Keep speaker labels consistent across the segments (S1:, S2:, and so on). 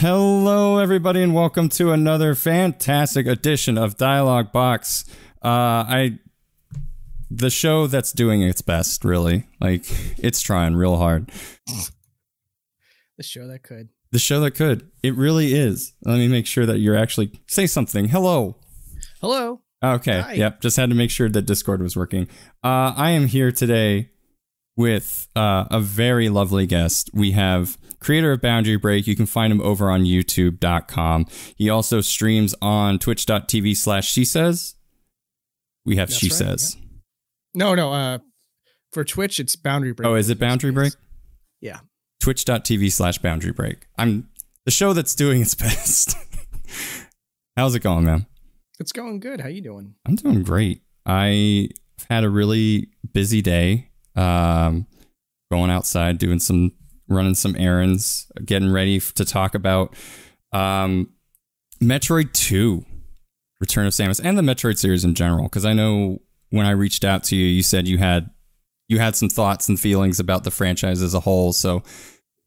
S1: Hello, everybody, and welcome to another fantastic edition of Dialogue Box. Uh, I, the show that's doing its best, really. Like it's trying real hard.
S2: The show that could.
S1: The show that could. It really is. Let me make sure that you're actually say something. Hello.
S2: Hello.
S1: Okay.
S2: Hi.
S1: Yep. Just had to make sure that Discord was working. Uh, I am here today with uh, a very lovely guest. We have creator of Boundary Break. You can find him over on YouTube.com. He also streams on Twitch.tv slash Shesez. We have
S2: That's
S1: She
S2: right,
S1: Says.
S2: No, no. Uh, for Twitch, it's Boundary Break.
S1: Oh, is it Boundary Break?
S2: Yeah.
S1: Twitch.tv slash Boundary Break. I'm the show that's doing its best. How's it going, man?
S2: It's going good. How you doing?
S1: I'm doing great. I had a really busy day. Um, going outside, doing some, running some errands, getting ready to talk about um, Metroid Two, Return of Samus, and the Metroid series in general. Because I know when I reached out to you, you said you had you had some thoughts and feelings about the franchise as a whole. So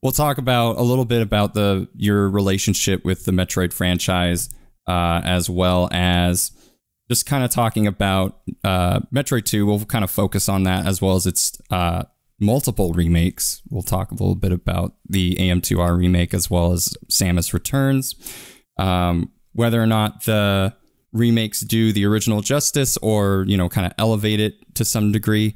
S1: we'll talk about a little bit about the your relationship with the Metroid franchise, uh, as well as just kind of talking about uh, Metroid 2. We'll kind of focus on that as well as its uh, multiple remakes. We'll talk a little bit about the AM2R remake as well as Samus Returns. Um, whether or not the remakes do the original justice or, you know, kind of elevate it to some degree.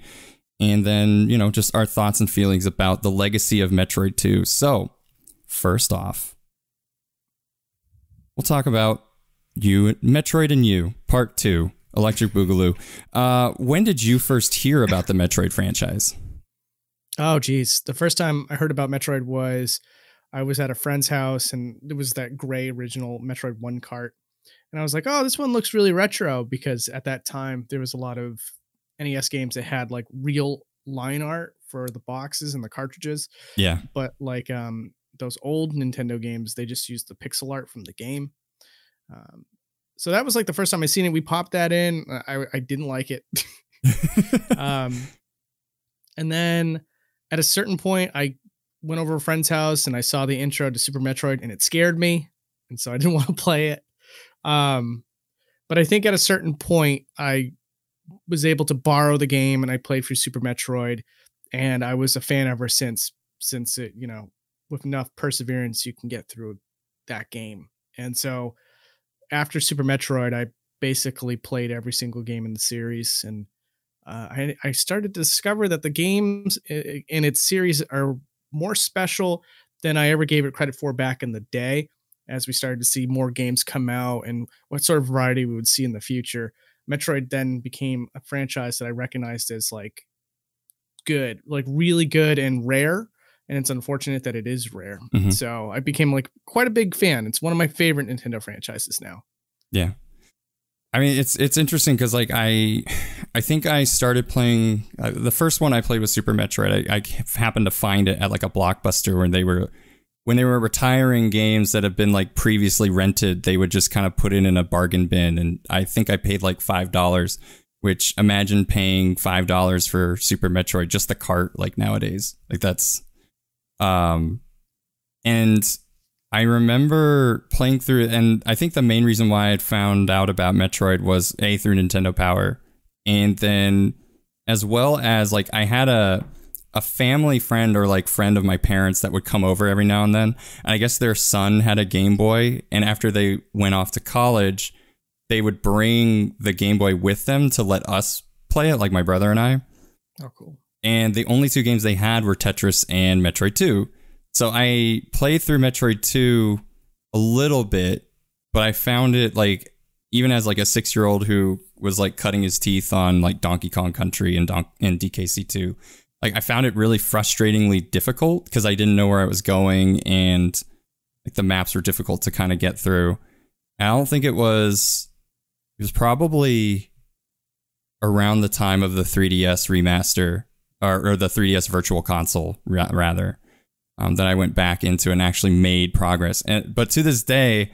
S1: And then, you know, just our thoughts and feelings about the legacy of Metroid 2. So, first off, we'll talk about you, Metroid and You, Part Two, Electric Boogaloo. Uh, when did you first hear about the Metroid franchise?
S2: Oh, geez. The first time I heard about Metroid was I was at a friend's house and it was that gray original Metroid 1 cart. And I was like, oh, this one looks really retro because at that time there was a lot of NES games that had like real line art for the boxes and the cartridges.
S1: Yeah,
S2: but like um those old Nintendo games, they just used the pixel art from the game. Um, so that was like the first time I seen it. We popped that in. I I didn't like it. um, and then at a certain point, I went over a friend's house and I saw the intro to Super Metroid, and it scared me, and so I didn't want to play it. Um, but I think at a certain point, I was able to borrow the game and I played through Super Metroid, and I was a fan ever since. Since it, you know, with enough perseverance, you can get through that game. And so after Super Metroid, I basically played every single game in the series, and uh, I, I started to discover that the games in its series are more special than I ever gave it credit for back in the day. As we started to see more games come out and what sort of variety we would see in the future, Metroid then became a franchise that I recognized as like good, like really good and rare. And it's unfortunate that it is rare.
S1: Mhm.
S2: So I became like quite a big fan. It's one of my favorite Nintendo franchises now.
S1: yeah. I mean, it's it's interesting because like I, I think I started playing uh, the first one I played was Super Metroid. I, I happened to find it at like a blockbuster when they were when they were retiring games that have been like previously rented. They would just kind of put it in a bargain bin, and I think I paid like five dollars. Which imagine paying five dollars for Super Metroid, just the cart, like nowadays. Like that's um and I remember playing through and I think the main reason why I'd found out about Metroid was A, through Nintendo Power, and then as well as like I had a a family friend or like friend of my parents that would come over every now and then. And I guess their son had a Game Boy, and after they went off to college, they would bring the Game Boy with them to let us play it, like my brother and I
S2: Oh, cool.
S1: And the only two games they had were Tetris and Metroid 2. So I played through Metroid 2 a little bit, but I found it like even as like a 6-year-old who was like cutting his teeth on like Donkey Kong Country and Don- and DKC2, like I found it really frustratingly difficult because I didn't know where I was going and like the maps were difficult to kind of get through. And I don't think it was it was probably around the time of the 3DS remaster or, or the 3DS Virtual Console ra- rather um, that I went back into and actually made progress. And but to this day,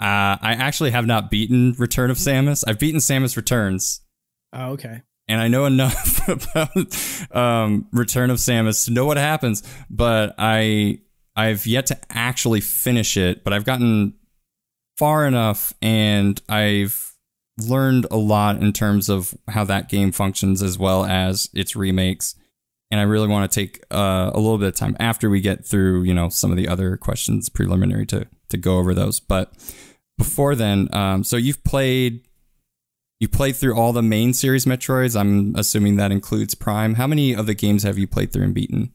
S1: uh, I actually have not beaten Return of Samus. I've beaten Samus Returns,
S2: Oh, okay.
S1: and I know enough about um, Return of Samus to know what happens. But I I've yet to actually finish it, but I've gotten far enough and I've learned a lot in terms of how that game functions as well as its remakes. And I really want to take uh, a little bit of time after we get through, you know, some of the other questions preliminary to to go over those. But before then, um, so you've played you played through all the main series Metroids. I'm assuming that includes Prime. How many of the games have you played through and beaten?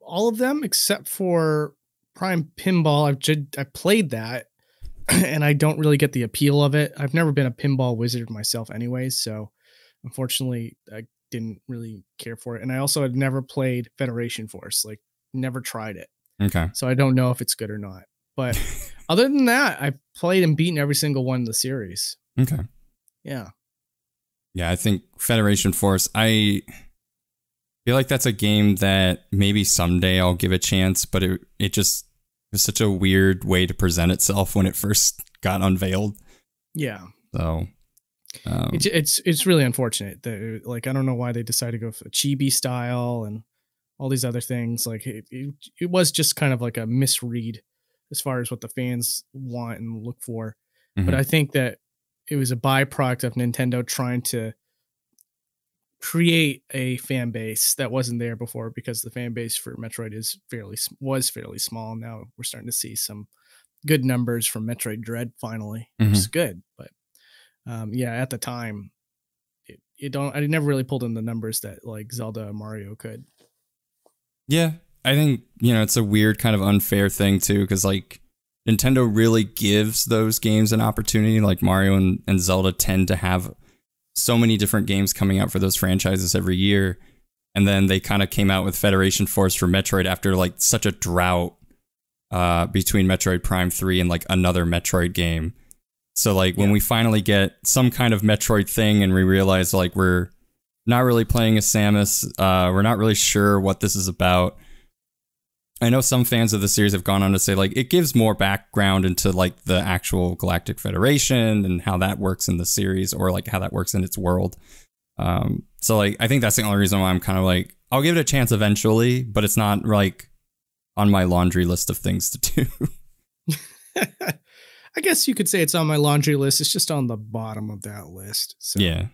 S2: All of them except for Prime Pinball. I've I played that, and I don't really get the appeal of it. I've never been a pinball wizard myself, anyways. So, unfortunately, I didn't really care for it. And I also had never played Federation Force. Like, never tried it.
S1: Okay.
S2: So I don't know if it's good or not. But other than that, I've played and beaten every single one in the series.
S1: Okay.
S2: Yeah.
S1: Yeah, I think Federation Force, I feel like that's a game that maybe someday I'll give a chance, but it it just was such a weird way to present itself when it first got unveiled.
S2: Yeah.
S1: So
S2: um, it's it's it's really unfortunate that like I don't know why they decided to go for chibi style and all these other things. Like it, it, it was just kind of like a misread as far as what the fans want and look for. Mm-hmm. But I think that it was a byproduct of Nintendo trying to create a fan base that wasn't there before because the fan base for Metroid is fairly was fairly small. Now we're starting to see some good numbers from Metroid Dread finally, mm-hmm. which is good. But um, yeah, at the time, it, it don't I never really pulled in the numbers that like Zelda and Mario could.
S1: Yeah, I think you know it's a weird kind of unfair thing too because like Nintendo really gives those games an opportunity. Like Mario and, and Zelda tend to have so many different games coming out for those franchises every year. And then they kind of came out with Federation Force for Metroid after like such a drought uh, between Metroid Prime 3 and like another Metroid game. So like when we finally get some kind of Metroid thing and we realize like we're not really playing as Samus, uh, we're not really sure what this is about. I know some fans of the series have gone on to say like it gives more background into like the actual Galactic Federation and how that works in the series or like how that works in its world. Um, so like I think that's the only reason why I'm kind of like I'll give it a chance eventually, but it's not like on my laundry list of things to do.
S2: I guess you could say it's on my laundry list. It's just on the bottom of that list. So
S1: yeah.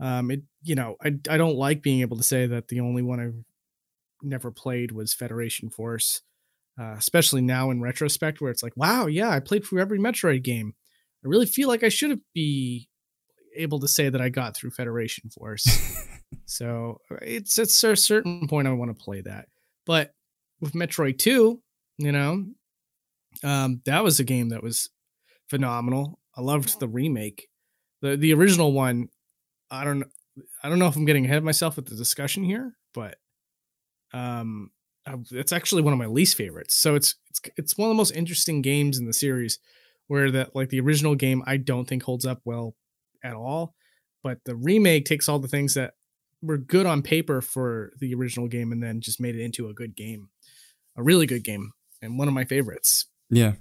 S2: Um, it you know I I don't like being able to say that the only one I've never played was Federation Force, uh, especially now in retrospect, where it's like, wow, yeah, I played through every Metroid game. I really feel like I should be able to say that I got through Federation Force. so it's at a certain point I want to play that. But with Metroid 2, you know, um, that was a game that was phenomenal. I loved the remake. The the original one, I don't I don't know if I'm getting ahead of myself with the discussion here, but um it's actually one of my least favorites. So it's it's it's one of the most interesting games in the series where that like the original game I don't think holds up well at all, but the remake takes all the things that were good on paper for the original game and then just made it into a good game. A really good game and one of my favorites.
S1: Yeah.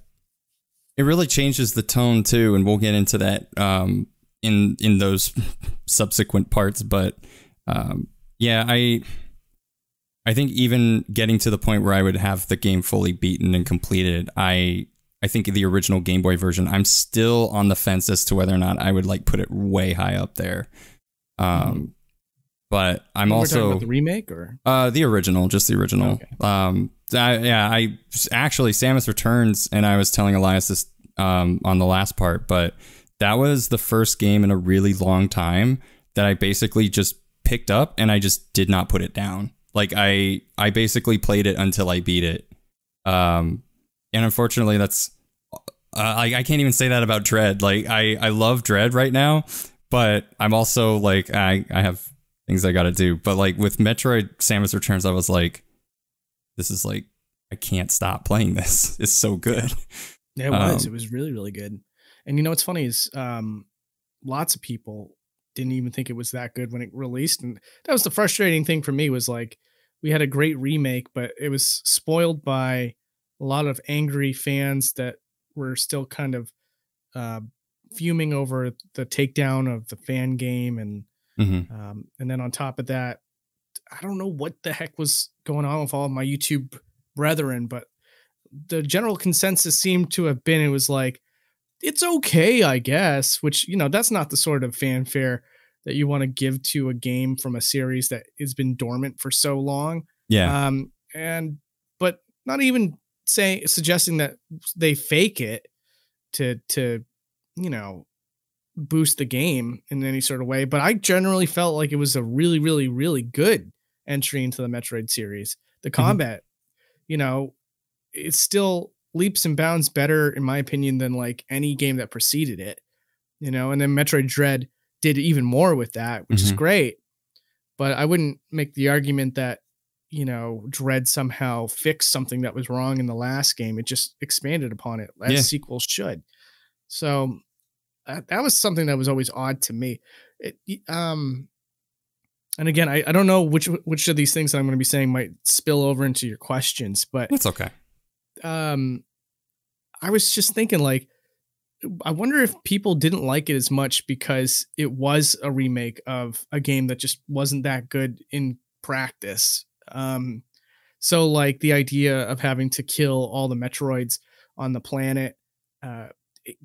S1: It really changes the tone too and we'll get into that um in in those subsequent parts, but um yeah, I I think even getting to the point where I would have the game fully beaten and completed, I I think the original Game Boy version, I'm still on the fence as to whether or not I would like put it way high up there. Um, mm-hmm. but I'm also
S2: the remake or
S1: uh the original, just the original. Okay. Um, I, yeah, I actually Samus Returns, and I was telling Elias this um on the last part, but that was the first game in a really long time that I basically just picked up and I just did not put it down. Like I I basically played it until I beat it. Um, and unfortunately, that's uh, I I can't even say that about Dread. Like I I love Dread right now, but I'm also like I I have things I got to do. But like with Metroid Samus Returns, I was like, this is like I can't stop playing this. It's so good.
S2: Yeah, it was. Um, it was really really good. And you know what's funny is um, lots of people didn't even think it was that good when it released, and that was the frustrating thing for me. Was like we had a great remake, but it was spoiled by a lot of angry fans that were still kind of uh, fuming over the takedown of the fan game, and mm-hmm. um, and then on top of that, I don't know what the heck was going on with all of my YouTube brethren, but the general consensus seemed to have been it was like it's okay, I guess, which you know, that's not the sort of fanfare that you want to give to a game from a series that has been dormant for so long.
S1: Yeah.
S2: Um and but not even saying suggesting that they fake it to to you know boost the game in any sort of way, but I generally felt like it was a really really really good entry into the Metroid series. The
S1: Mm-hmm.
S2: combat, you know, it's still leaps and bounds better in my opinion than like any game that preceded it. You know, and then Metroid Dread did even more with that, which is
S1: Mhm.
S2: great. But I wouldn't make the argument that you know Dread somehow fixed something that was wrong in the last game. It just expanded upon it as
S1: Yeah.
S2: sequels should. So that, that was something that was always odd to me. It, um, and again, I, I don't know which which of these things that I'm going to be saying might spill over into your questions, but
S1: It's okay.
S2: um I was just thinking like I wonder if people didn't like it as much because it was a remake of a game that just wasn't that good in practice. Um so like the idea of having to kill all the Metroids on the planet uh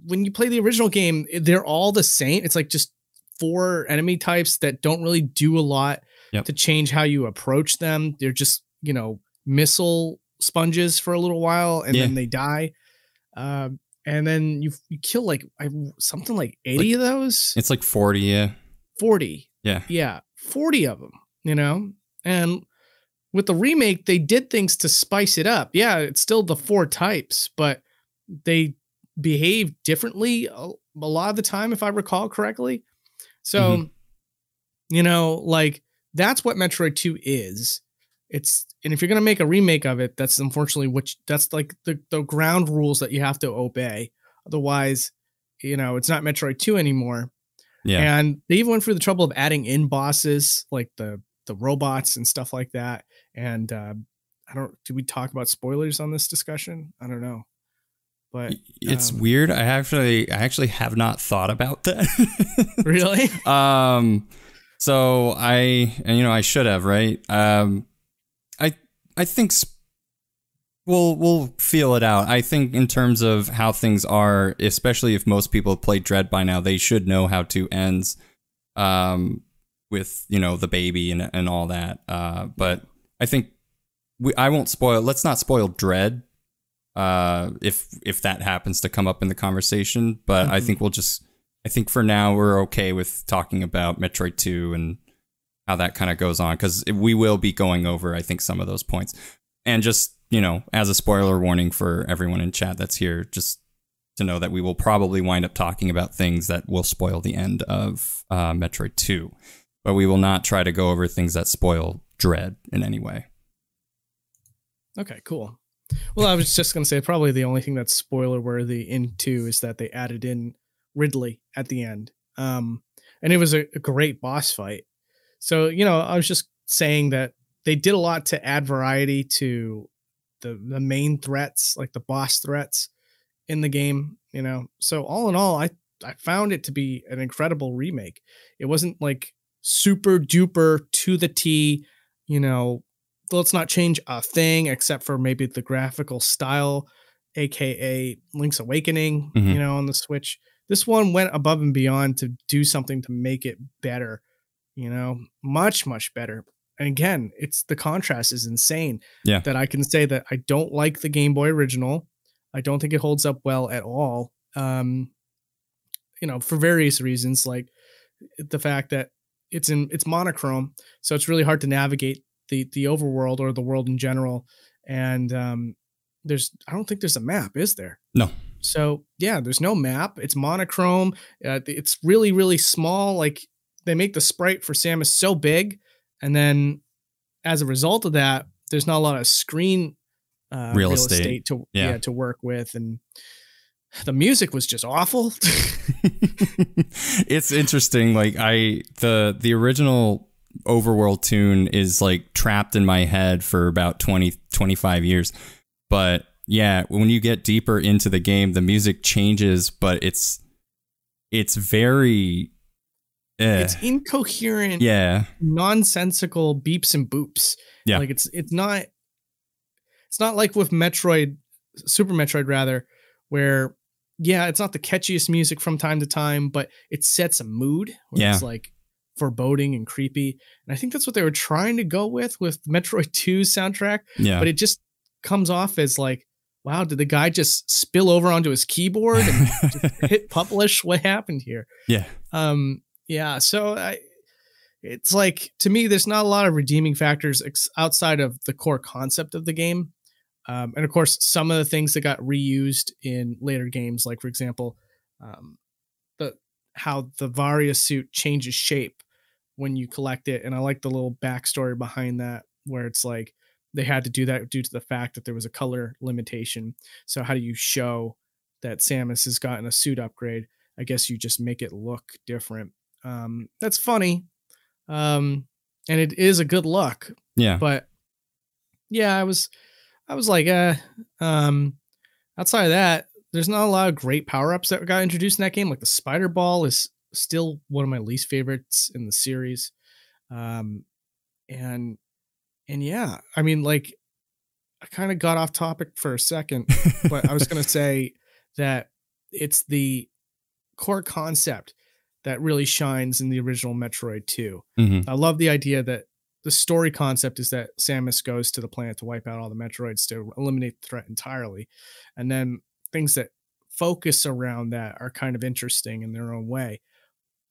S2: when you play the original game they're all the same. It's like just four enemy types that don't really do a lot
S1: Yep.
S2: to change how you approach them. They're just, you know, missile sponges for a little while and
S1: Yeah.
S2: then they die. Um, and then you you kill like I, something like 80 of those,
S1: It's like 40, yeah.
S2: 40.
S1: Yeah.
S2: Yeah, 40 of them, you know? And with the remake, they did things to spice it up. Yeah, it's still the four types, but they behave differently a, a lot of the time, if I recall correctly. So, mm-hmm. you know, like that's what Metroid 2 is. It's and if you're gonna make a remake of it, that's unfortunately what you- that's like the, the ground rules that you have to obey. Otherwise, you know, it's not Metroid 2 anymore.
S1: Yeah.
S2: And they even went through the trouble of adding in bosses like the the robots and stuff like that. And uh, I don't. Did we talk about spoilers on this discussion? I don't know. But
S1: it's
S2: um,
S1: weird. I actually I actually have not thought about that.
S2: really,
S1: um so I and you know I should have, right? Um I I think sp- we'll we'll feel it out. I think in terms of how things are, especially if most people have played Dread by now, they should know how to ends um with, you know, the baby and and all that. Uh but I think we I won't spoil let's not spoil Dread uh if if that happens to come up in the conversation, but I
S2: Mhm.
S1: think we'll just I think for now we're okay with talking about Metroid 2 and how that kind of goes on because we will be going over, I think, some of those points. And just, you know, as a spoiler warning for everyone in chat that's here, just to know that we will probably wind up talking about things that will spoil the end of uh, Metroid 2. But we will not try to go over things that spoil Dread in any way.
S2: okay, cool. Well, I was just gonna say probably the only thing that's spoiler worthy in two is that they added in Ridley at the end. Um, and it was a, a great boss fight. So, you know, I was just saying that they did a lot to add variety to the the main threats, like the boss threats in the game, you know. So all in all, I I found it to be an incredible remake. It wasn't like super duper to the T, you know, let's not change a thing except for maybe the graphical style, aka Link's Awakening,
S1: Mhm.
S2: you know, on the Switch. This one went above and beyond to do something to make it better, you know, much, much better. And again, it's the contrast is insane.
S1: Yeah.
S2: That I can say that I don't like the Game Boy original. I don't think it holds up well at all. Um, you know, for various reasons, like the fact that it's in it's monochrome, so it's really hard to navigate the the overworld or the world in general. And um, there's I don't think there's a map, is there?
S1: No.
S2: So yeah, there's no map. It's monochrome. Uh, it's really really small. Like they make the sprite for Samus so big, and then as a result of that, there's not a lot of screen uh,
S1: Real estate.
S2: to
S1: Yeah.
S2: yeah to work with, and the music was just awful.
S1: it's interesting like i the the original overworld tune is like trapped in my head for about 20 25 years but yeah when you get deeper into the game the music changes but it's it's very
S2: it's incoherent.
S1: yeah
S2: nonsensical beeps and boops.
S1: Yeah.
S2: Like it's it's not it's not like with Metroid, Super Metroid rather, where yeah, it's not the catchiest music from time to time, but it sets a mood.
S1: Yeah.
S2: It's like foreboding and creepy. And I think that's what they were trying to go with with Metroid 2's soundtrack,
S1: Yeah.
S2: but it just comes off as like, wow, did the guy just spill over onto his keyboard and just hit publish? What happened here?
S1: yeah.
S2: Um, yeah, so I, it's like to me, there's not a lot of redeeming factors ex- outside of the core concept of the game, um, and of course, some of the things that got reused in later games, like for example, um, the how the Varia suit changes shape when you collect it, and I like the little backstory behind that, where it's like they had to do that due to the fact that there was a color limitation. So how do you show that Samus has gotten a suit upgrade? I guess you just make it look different. Um, that's funny. Um, and it is a good look,
S1: Yeah.
S2: but yeah, I was, I was like, uh, um, outside of that, there's not a lot of great power ups that got introduced in that game. Like the spider ball is still one of my least favorites in the series. Um, and, and yeah, I mean, like, I kind of got off topic for a second, but I was going to say that it's the core concept that really shines in the original Metroid 2.
S1: Mhm.
S2: I love the idea that the story concept is that Samus goes to the planet to wipe out all the Metroids to eliminate the threat entirely. And then things that focus around that are kind of interesting in their own way.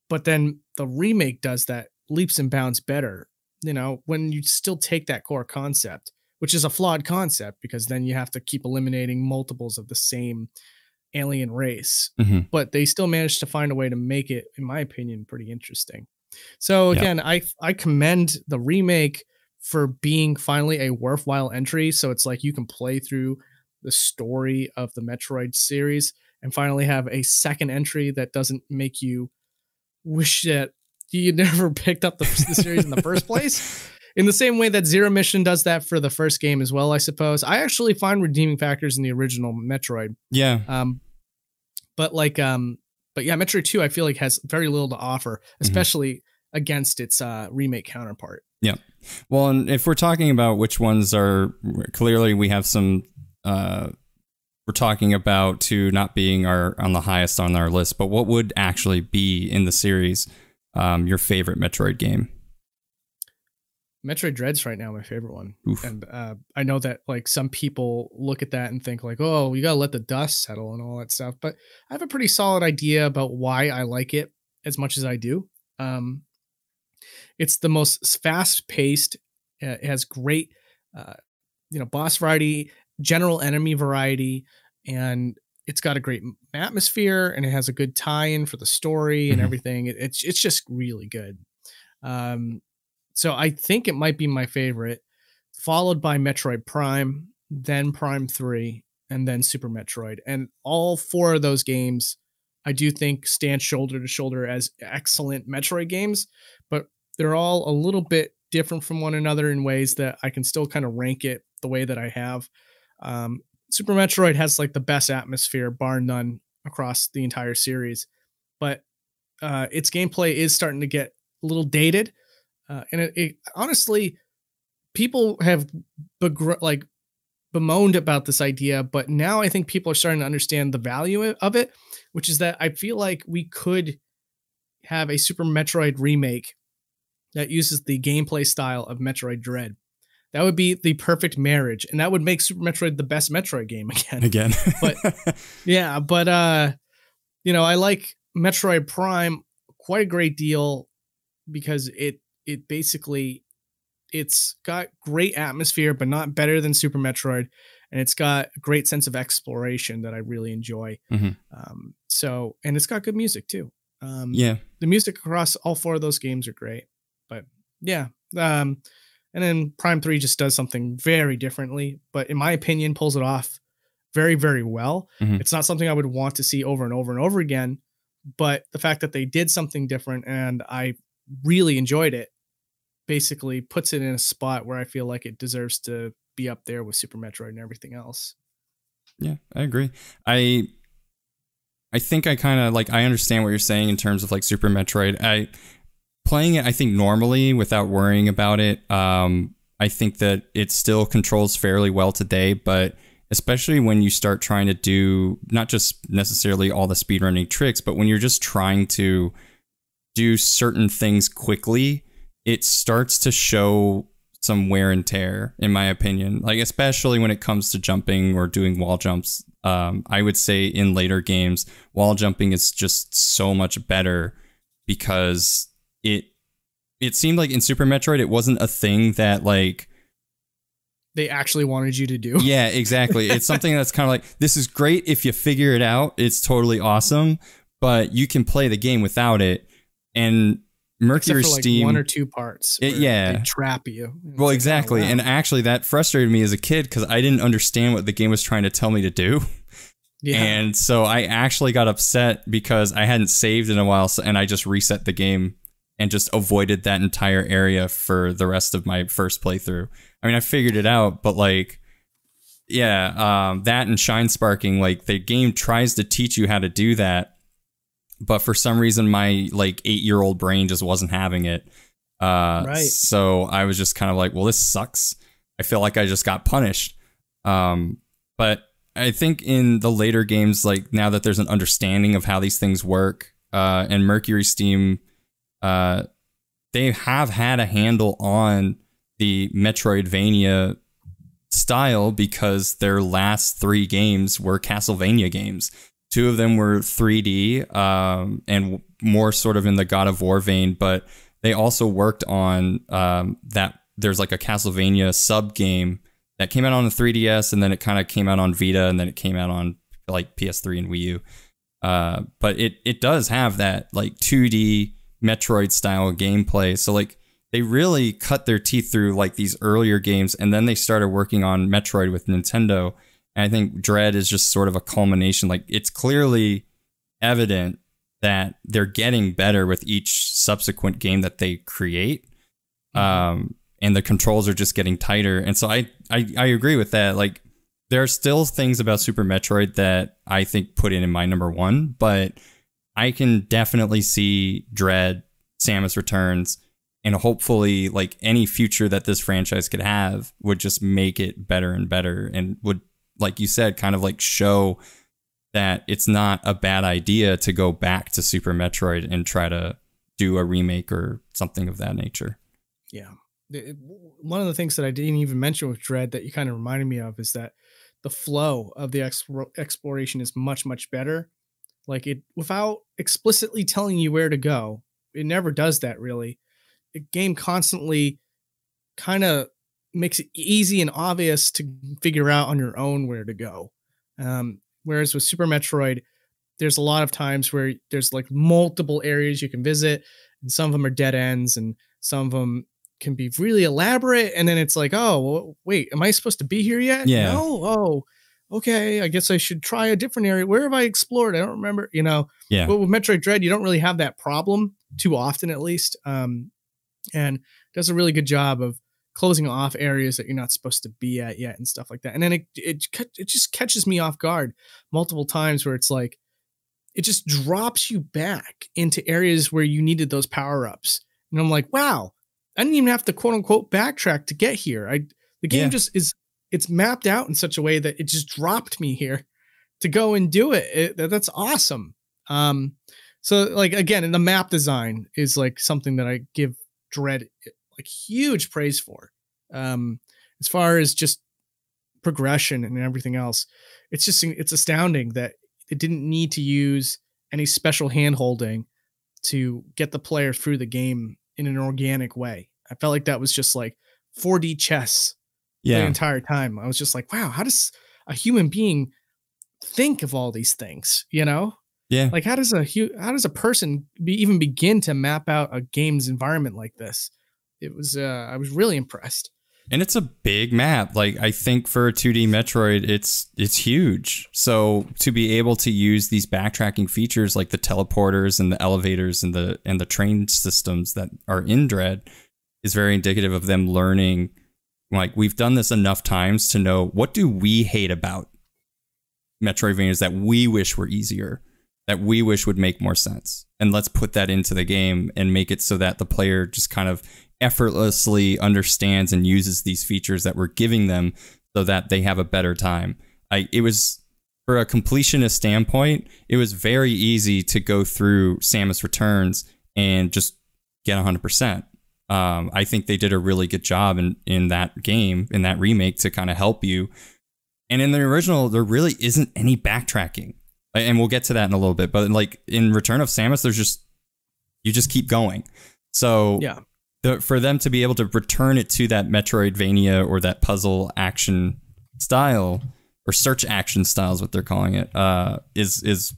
S2: But then the remake does that leaps and bounds better. You know, when you still take that core concept, which is a flawed concept because then you have to keep eliminating multiples of the same alien race
S1: Mhm.
S2: but they still managed to find a way to make it, in my opinion, pretty interesting. So
S1: Yeah.
S2: again, I I commend the remake for being finally a worthwhile entry. So it's like you can play through the story of the Metroid series and finally have a second entry that doesn't make you wish that you never picked up the, the series in the first place. In the same way that Zero Mission does that for the first game as well, I suppose. I actually find redeeming factors in the original Metroid.
S1: Yeah.
S2: Um, but like, um, but yeah, Metroid Two, I feel like has very little to offer, especially against its uh, remake counterpart. Yeah.
S1: Well, and if we're talking about which ones are clearly we have some uh we're talking about to not being our on the highest on our list, but what would actually be in the series um your favorite Metroid game?
S2: Metroid Dread's right now my favorite one,
S1: Oof.
S2: and uh, I know that like some people look at that and think like, oh, you gotta let the dust settle and all that stuff. But I have a pretty solid idea about why I like it as much as I do. Um, it's the most fast paced. Uh, it has great, uh, you know, boss variety, general enemy variety, and it's got a great atmosphere and it has a good tie-in for the story and
S1: Mhm.
S2: everything. It, it's it's just really good. Um, so I think it might be my favorite, followed by Metroid Prime, then Prime 3, and then Super Metroid. And all four of those games I do think stand shoulder to shoulder as excellent Metroid games, but they're all a little bit different from one another in ways that I can still kind of rank it the way that I have. Um, Super Metroid has like the best atmosphere, bar none, across the entire series, but uh, its gameplay is starting to get a little dated. Uh, and it, it honestly, people have begr- like bemoaned about this idea, but now I think people are starting to understand the value of it, which is that I feel like we could have a Super Metroid remake that uses the gameplay style of Metroid Dread. That would be the perfect marriage, and that would make Super Metroid the best Metroid game again.
S1: Again.
S2: But- Yeah, but uh you know, I like Metroid Prime quite a great deal because it it basically it's got great atmosphere but not better than Super Metroid and it's got a great sense of exploration that I really enjoy.
S1: Mhm.
S2: Um so and it's got good music too. Um
S1: yeah.
S2: the music across all four of those games are great. But yeah, um, and then Prime Three just does something very differently, but in my opinion, pulls it off very, very well.
S1: Mhm.
S2: It's not something I would want to see over and over and over again, but the fact that they did something different and I really enjoyed it, basically puts it in a spot where I feel like it deserves to be up there with Super Metroid and everything else.
S1: Yeah, I agree. I I think I kind of like I understand what you're saying in terms of like Super Metroid. I playing it I think normally without worrying about it. Um I think that it still controls fairly well today, but especially when you start trying to do not just necessarily all the speedrunning tricks, but when you're just trying to do certain things quickly, it starts to show some wear and tear, in my opinion. Like especially when it comes to jumping or doing wall jumps. Um, I would say in later games, wall jumping is just so much better because it it seemed like in Super Metroid it wasn't a thing that like
S2: they actually wanted you to do.
S1: Yeah, exactly. it's something that's kind of like this is great if you figure it out. It's totally awesome, but you can play the game without it. And Mercury
S2: Except for, like,
S1: Steam
S2: one or two parts.
S1: It- yeah.
S2: they trap you.
S1: Well,
S2: like, oh,
S1: exactly.
S2: wow.
S1: And actually, that frustrated me as a kid because I didn't understand what the game was trying to tell me to do.
S2: yeah,
S1: And so I actually got upset because I hadn't saved in a while so, and I just reset the game and just avoided that entire area for the rest of my first playthrough. I mean, I figured it out, but like, yeah, um, that and shine sparking, like the game tries to teach you how to do that, but for some reason, my like eight year old brain just wasn't having it. Uh,
S2: Right.
S1: So I was just kind of like, well, this sucks. I feel like I just got punished. Um, but I think in the later games, like now that there's an understanding of how these things work, uh, and MercurySteam, uh, they have had a handle on the Metroidvania style because their last three games were Castlevania games. Two of them were 3D um, and more sort of in the God of War vein, but they also worked on um, that. There's like a Castlevania sub game that came out on the 3DS and then it kind of came out on Vita and then it came out on like PS3 and Wii U. Uh, but it it does have that like 2D Metroid style gameplay. So like they really cut their teeth through like these earlier games and then they started working on Metroid with Nintendo. And I think Dread is just sort of a culmination. Like it's clearly evident that they're getting better with each subsequent game that they create. Um, and the controls are just getting tighter. And so I, I, I agree with that. Like there are still things about Super Metroid that I think put it in my number one, but I can definitely see Dread, Samus Returns, and hopefully like any future that this franchise could have would just make it better and better and would like you said kind of like show that it's not a bad idea to go back to Super Metroid and try to do a remake or something of that nature.
S2: Yeah. One of the things that I didn't even mention with Dread that you kind of reminded me of is that the flow of the exploration is much, much better. Like it, without explicitly telling you where to go, it never does that really. The game constantly kind of makes it easy and obvious to figure out on your own where to go. Um, whereas with Super Metroid, there's a lot of times where there's like multiple areas you can visit, and some of them are dead ends, and some of them can be really elaborate. And then it's like, oh, well, wait, am I supposed to be here yet?
S1: Yeah.
S2: No. Oh, okay. I guess I should try a different area. Where have I explored? I don't remember. You know,
S1: Yeah.
S2: but with Metroid Dread, you don't really have that problem too often, at least. Um, and does a really good job of closing off areas that you're not supposed to be at yet and stuff like that. And then it it it just catches me off guard multiple times where it's like it just drops you back into areas where you needed those power ups. And I'm like, wow, I didn't even have to quote unquote backtrack to get here. I the game
S1: Yeah.
S2: just is it's mapped out in such a way that it just dropped me here to go and do it. it that- that's awesome. Um, so like again, the map design is like something that I give Dread like huge praise for. Um, as far as just progression and everything else, it's just it's astounding that it didn't need to use any special hand holding to get the player through the game in an organic way. I felt like that was just like 4D chess the entire time. I was just like, wow, how does a human being think of all these things? You know,
S1: Yeah.
S2: like how does a hu- how does a person be, even begin to map out a game's environment like this? It was uh, I was really impressed.
S1: And it's a big map. Like I think for a 2D Metroid, it's it's huge. So to be able to use these backtracking features like the teleporters and the elevators and the and the train systems that are in Dread is very indicative of them learning like we've done this enough times to know what do we hate about Metroidvanias that we wish were easier that we wish would make more sense. And let's put that into the game and make it so that the player just kind of effortlessly understands and uses these features that we're giving them so that they have a better time. I it was for a completionist standpoint, it was very easy to go through Samus Returns and just get 100%. Um, I think they did a really good job in, in that game, in that remake, to kind of help you. And in the original, there really isn't any backtracking. And we'll get to that in a little bit. But like in Return of Samus, there's just, you just keep going. So
S2: Yeah.
S1: For them to be able to return it to that Metroidvania or that puzzle action style or search action style is what they're calling it, uh, is is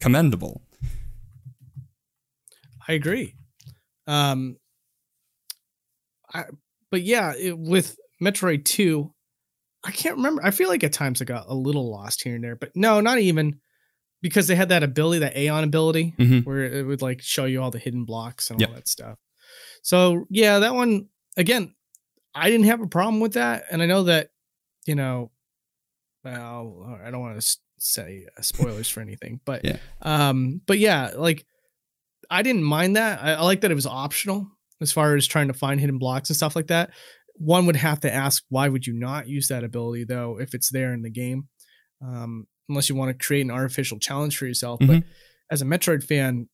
S1: commendable.
S2: I agree. Um, I, but yeah, it, with Metroid 2, I can't remember. I feel like at times I got a little lost here and there, but no, not even because they had that ability, that Aeon ability,
S1: Mhm.
S2: where it would like show you all the hidden blocks and
S1: Yep.
S2: all that stuff. So yeah, that one again, I didn't have a problem with that, and I know that you know, well, I don't want to say uh, spoilers for anything, but
S1: Yeah.
S2: um, but yeah, like I didn't mind that. I, I like that it was optional as far as trying to find hidden blocks and stuff like that. One would have to ask, why would you not use that ability though if it's there in the game? Um, unless you want to create an artificial challenge for yourself. But
S1: Mhm.
S2: as a Metroid fan,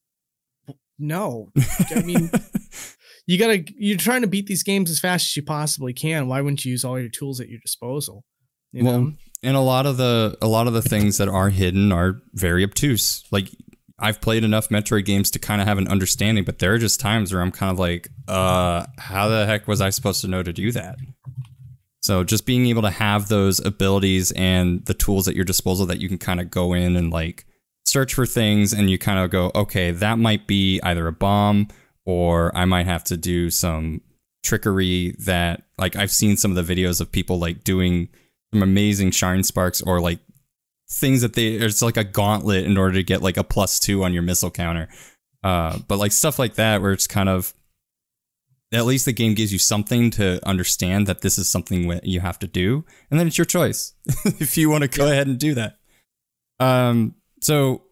S2: no. I mean, you gotta you're trying to beat these games as fast as you possibly can. Why wouldn't you use all your tools at your disposal? You
S1: Well,
S2: know?
S1: and a lot of the a lot of the things that are hidden are very obtuse. Like I've played enough Metroid games to kind of have an understanding, but there are just times where I'm kind of like, uh, how the heck was I supposed to know to do that? So just being able to have those abilities and the tools at your disposal that you can kind of go in and like search for things and you kind of go, okay, that might be either a bomb or I might have to do some trickery that like I've seen some of the videos of people like doing some amazing shine sparks or like things that they it's like a gauntlet in order to get like a plus two on your missile counter. Uh, but like stuff like that where it's kind of at least the game gives you something to understand that this is something you have to do, and then it's your choice if you want to go ahead and do that. Um, so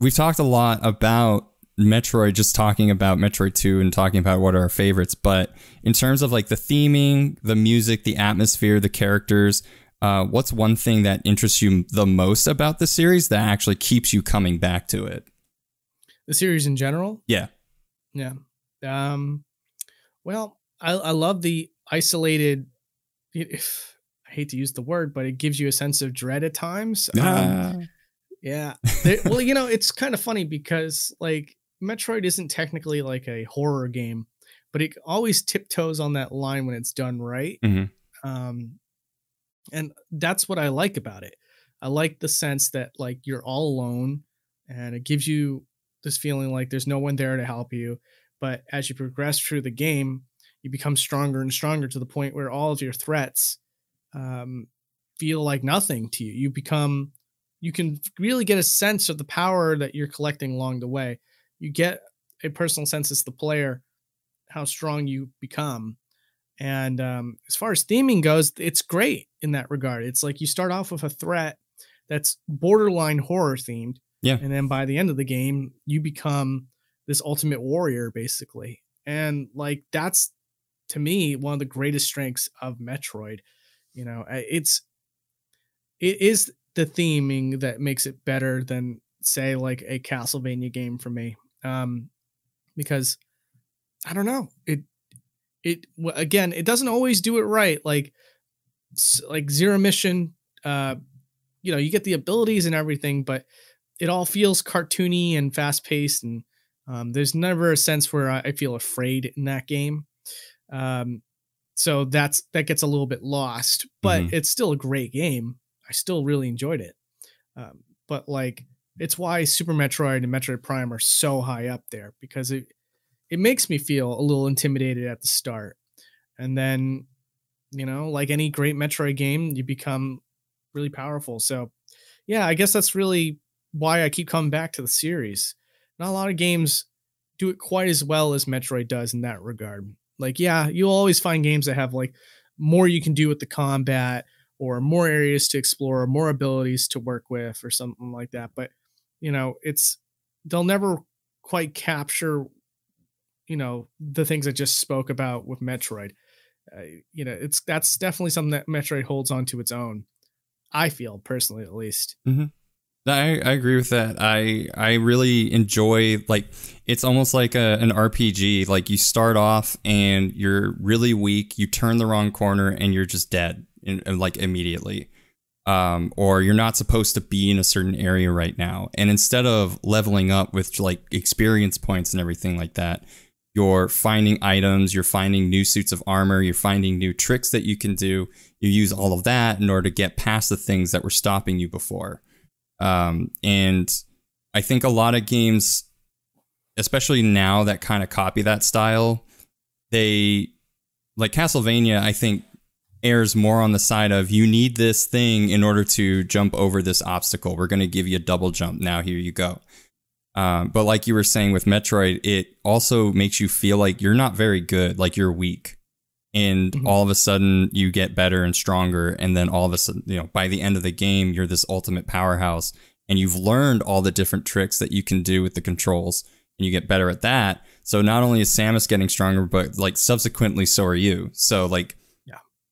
S1: we've talked a lot about Metroid, just talking about Metroid 2 and talking about what are our favorites. But in terms of like the theming, the music, the atmosphere, the characters, uh, what's one thing that interests you the most about the series that actually keeps you coming back to it?
S2: The series in general.
S1: Yeah.
S2: Yeah. Um, well, I, I love the isolated. If I hate to use the word, but it gives you a sense of dread at times. Um,
S1: Ah.
S2: yeah. Well, you know, it's kind of funny because like Metroid isn't technically like a horror game, but it always tiptoes on that line when it's done right.
S1: Mhm.
S2: Um, and that's what I like about it. I like the sense that like you're all alone, and it gives you this feeling like there's no one there to help you. But as you progress through the game, you become stronger and stronger to the point where all of your threats um, feel like nothing to you. You become, you can really get a sense of the power that you're collecting along the way. You get a personal sense as the player how strong you become. And um, as far as theming goes, it's great in that regard. It's like you start off with a threat that's borderline horror themed.
S1: Yeah.
S2: And then by the end of the game, you become this ultimate warrior, basically. And like that's to me one of the greatest strengths of Metroid. You know, it's it is the theming that makes it better than say like a Castlevania game for me. Um because I don't know. It it again, it doesn't always do it right. Like like Zero Mission uh you know, you get the abilities and everything, but it all feels cartoony and fast paced and um, there's never a sense where I I feel afraid in that game. Um, so that's that gets a little bit lost, but
S1: Mhm.
S2: it's still a great game. I still really enjoyed it. Um, but like it's why Super Metroid and Metroid Prime are so high up there because it it makes me feel a little intimidated at the start. And then, you know, like any great Metroid game, you become really powerful. So, yeah, I guess that's really why I keep coming back to the series. Not a lot of games do it quite as well as Metroid does in that regard. Like, yeah, you'll always find games that have like more you can do with the combat or more areas to explore, or more abilities to work with or something like that. But you know, it's they'll never quite capture, you know, the things I just spoke about with Metroid. Uh, you know, it's that's definitely something that Metroid holds on to its own. I feel personally, at least.
S1: Mm-hmm. I, I agree with that. I I really enjoy like it's almost like a, an RPG. Like you start off and you're really weak, you turn the wrong corner and you're just dead, in, in, like immediately. Um, or you're not supposed to be in a certain area right now. And instead of leveling up with like experience points and everything like that, you're finding items, you're finding new suits of armor, you're finding new tricks that you can do. You use all of that in order to get past the things that were stopping you before. Um, and I think a lot of games, especially now that kind of copy that style, they like Castlevania, I think errs more on the side of you need this thing in order to jump over this obstacle. We're going to give you a double jump. Now, here you go. Um, but like you were saying with Metroid, it also makes you feel like you're not very good, like you're weak. And mm-hmm. all of a sudden you get better and stronger. And then all of a sudden, you know, by the end of the game, you're this ultimate powerhouse and you've learned all the different tricks that you can do with the controls and you get better at that. So not only is Samus getting stronger, but like subsequently, so are you. So like,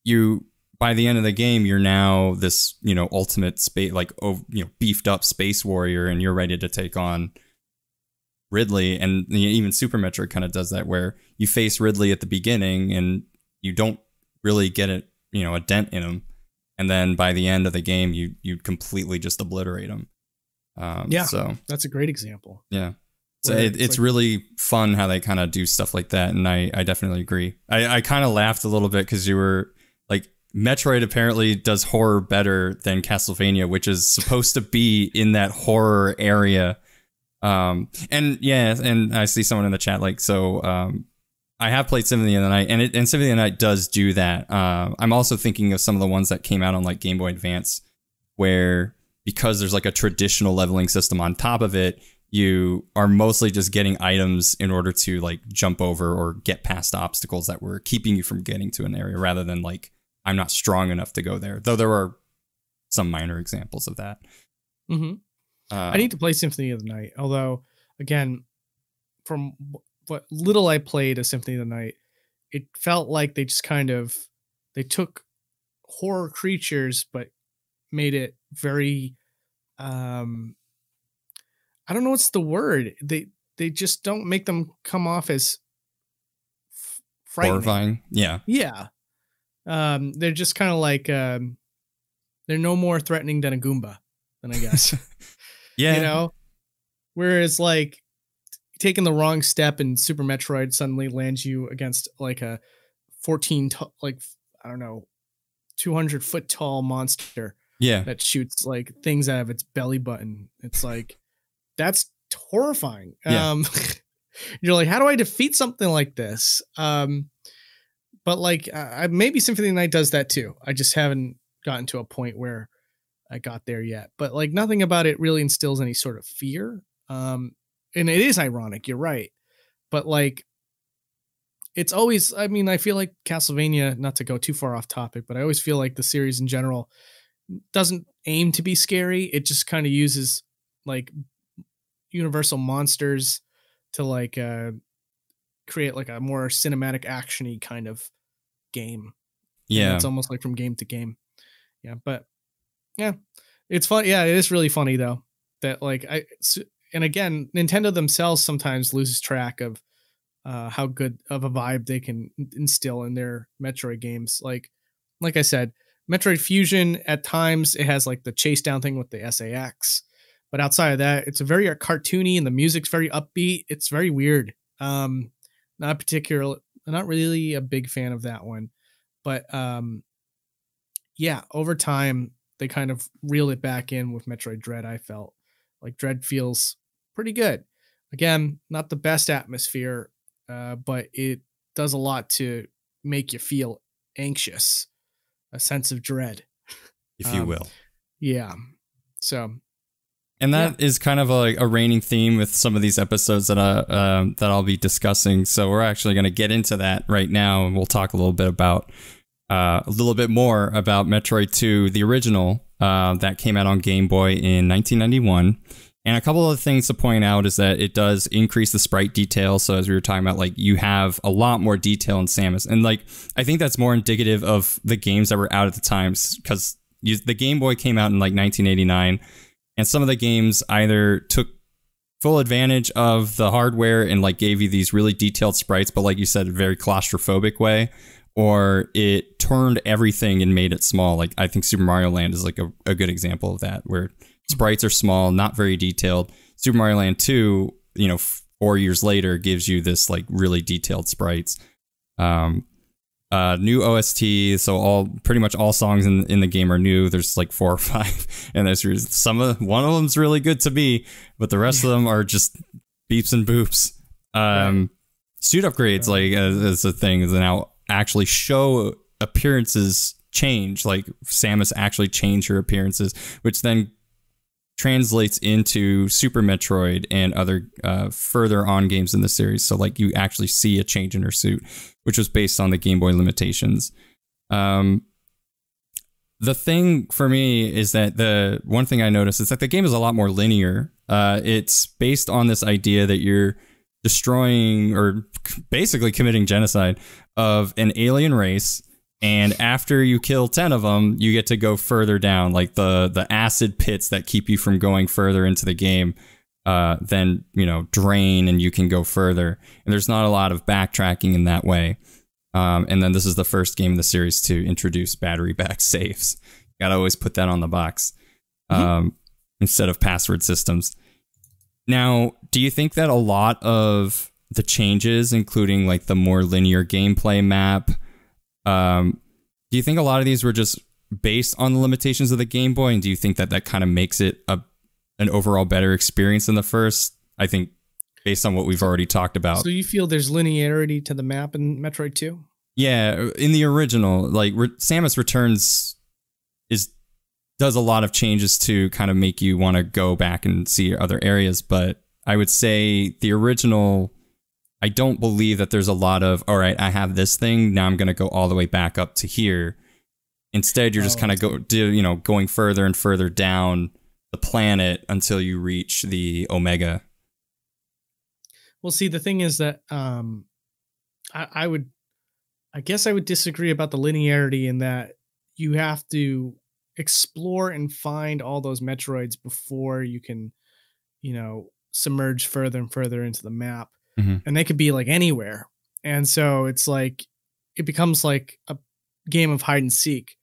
S1: you by the end of the game, you're now this you know ultimate space like oh, you know beefed up space warrior, and you're ready to take on Ridley, and even Super Metroid kind of does that, where you face Ridley at the beginning and you don't really get it, you know, a dent in him, and then by the end of the game, you you completely just obliterate him.
S2: Um, yeah, so that's a great example.
S1: Yeah, so it, it's, it's like, really fun how they kind of do stuff like that, and I I definitely agree. I I kind of laughed a little bit because you were Metroid apparently does horror better than Castlevania, which is supposed to be in that horror area um, and yeah, and I see someone in the chat like, so um, I have played Symphony of the Night, and it, and Symphony of the Night does do that. Uh, I'm also thinking of some of the ones that came out on like Game Boy Advance, where because there's like a traditional leveling system on top of it, you are mostly just getting items in order to like jump over or get past obstacles that were keeping you from getting to an area, rather than like I'm not strong enough to go there. Though there are some minor examples of that.
S2: Mm-hmm. Uh, I need to play Symphony of the Night. Although, again, from what little I played of Symphony of the Night, it felt like they just kind of they took horror creatures but made it very um I don't know what's the word. They they just don't make them come off as f- frightening. Horrifying.
S1: Yeah.
S2: Yeah. Um they're just kind of like um they're no more threatening than a Goomba, then I guess.
S1: Yeah.
S2: You know? Whereas like taking the wrong step and Super Metroid suddenly lands you against like a 14 t- like I don't know 200 foot tall monster
S1: yeah
S2: that shoots like things out of its belly button it's like that's horrifying yeah. um you're like how do I defeat something like this um but like uh, maybe Symphony of the Night does that too I just haven't gotten to a point where I got there yet. But like nothing about it really instills any sort of fear. Um, and it is ironic, you're right. But like it's always I mean, I feel like Castlevania, not to go too far off topic, but I always feel like the series in general doesn't aim to be scary. It just kind of uses like universal monsters to like uh create like a more cinematic actiony kind of game.
S1: Yeah.
S2: it's almost like from game to game. Yeah, but yeah, it's fun. Yeah, it is really funny though that like I and again, Nintendo themselves sometimes loses track of uh, how good of a vibe they can instill in their Metroid games. Like, like I said, Metroid Fusion at times it has like the chase down thing with the SA-X, but outside of that, it's a very cartoony and the music's very upbeat. It's very weird. Um, not particular, not really a big fan of that one, but um, yeah, over time they kind of reel it back in with Metroid Dread. I felt like Dread feels pretty good. Again, not the best atmosphere, uh, but it does a lot to make you feel anxious, a sense of dread,
S1: if you um, will.
S2: Yeah. So
S1: and that yeah. is kind of a, a reigning theme with some of these episodes that I, um, that I'll be discussing. So we're actually going to get into that right now, and we'll talk a little bit about uh, a little bit more about Metroid 2, the original uh, that came out on Game Boy in 1991. And a couple of things to point out is that it does increase the sprite detail. So as we were talking about, like you have a lot more detail in Samus, and like I think that's more indicative of the games that were out at the times because the Game Boy came out in like 1989, and some of the games either took full advantage of the hardware and like gave you these really detailed sprites, but like you said, a very claustrophobic way, or it turned everything and made it small. Like I think Super Mario Land is like a, a good example of that, where sprites are small, not very detailed. Super Mario Land 2, you know, four years later gives you this like really detailed sprites. Um, uh, new OST, so all pretty much all songs in in the game are new. There's like four or five, and there's some of one of them's really good to me, but the rest of them are just beeps and boops. Um, right. Suit upgrades, right. like as, as a thing, is now actually show appearances change. Like Samus actually change her appearances, which then translates into Super Metroid and other uh, further on games in the series. So like you actually see a change in her suit, which was based on the Game Boy limitations. Um, the thing for me is that the one thing I noticed is that the game is a lot more linear. Uh, it's based on this idea that you're destroying or basically committing genocide of an alien race and after you kill 10 of them you get to go further down like the the acid pits that keep you from going further into the game uh, then you know drain and you can go further. And there's not a lot of backtracking in that way. Um, and then this is the first game in the series to introduce battery back saves gotta always put that on the box mm-hmm. um, instead of password systems. Now do you think that a lot of the changes including like the more linear gameplay map um, do you think a lot of these were just based on the limitations of the Game Boy, and do you think that that kind of makes it a an overall better experience than the first? I think based on what we've already talked about.
S2: So you feel there's linearity to the map in Metroid 2?
S1: Yeah, in the original, like Re- Samus Returns is does a lot of changes to kind of make you want to go back and see other areas, but I would say the original I don't believe that there's a lot of, all right, I have this thing. Now I'm going to go all the way back up to here. Instead, you're just oh, kind of go, you know, going further and further down the planet until you reach the Omega.
S2: Well, see, the thing is that um, I, I would, I guess I would disagree about the linearity in that you have to explore and find all those Metroids before you can, you know, submerge further and further into the map mm-hmm. and they could be like anywhere. And so it's like it becomes like a game of hide and seek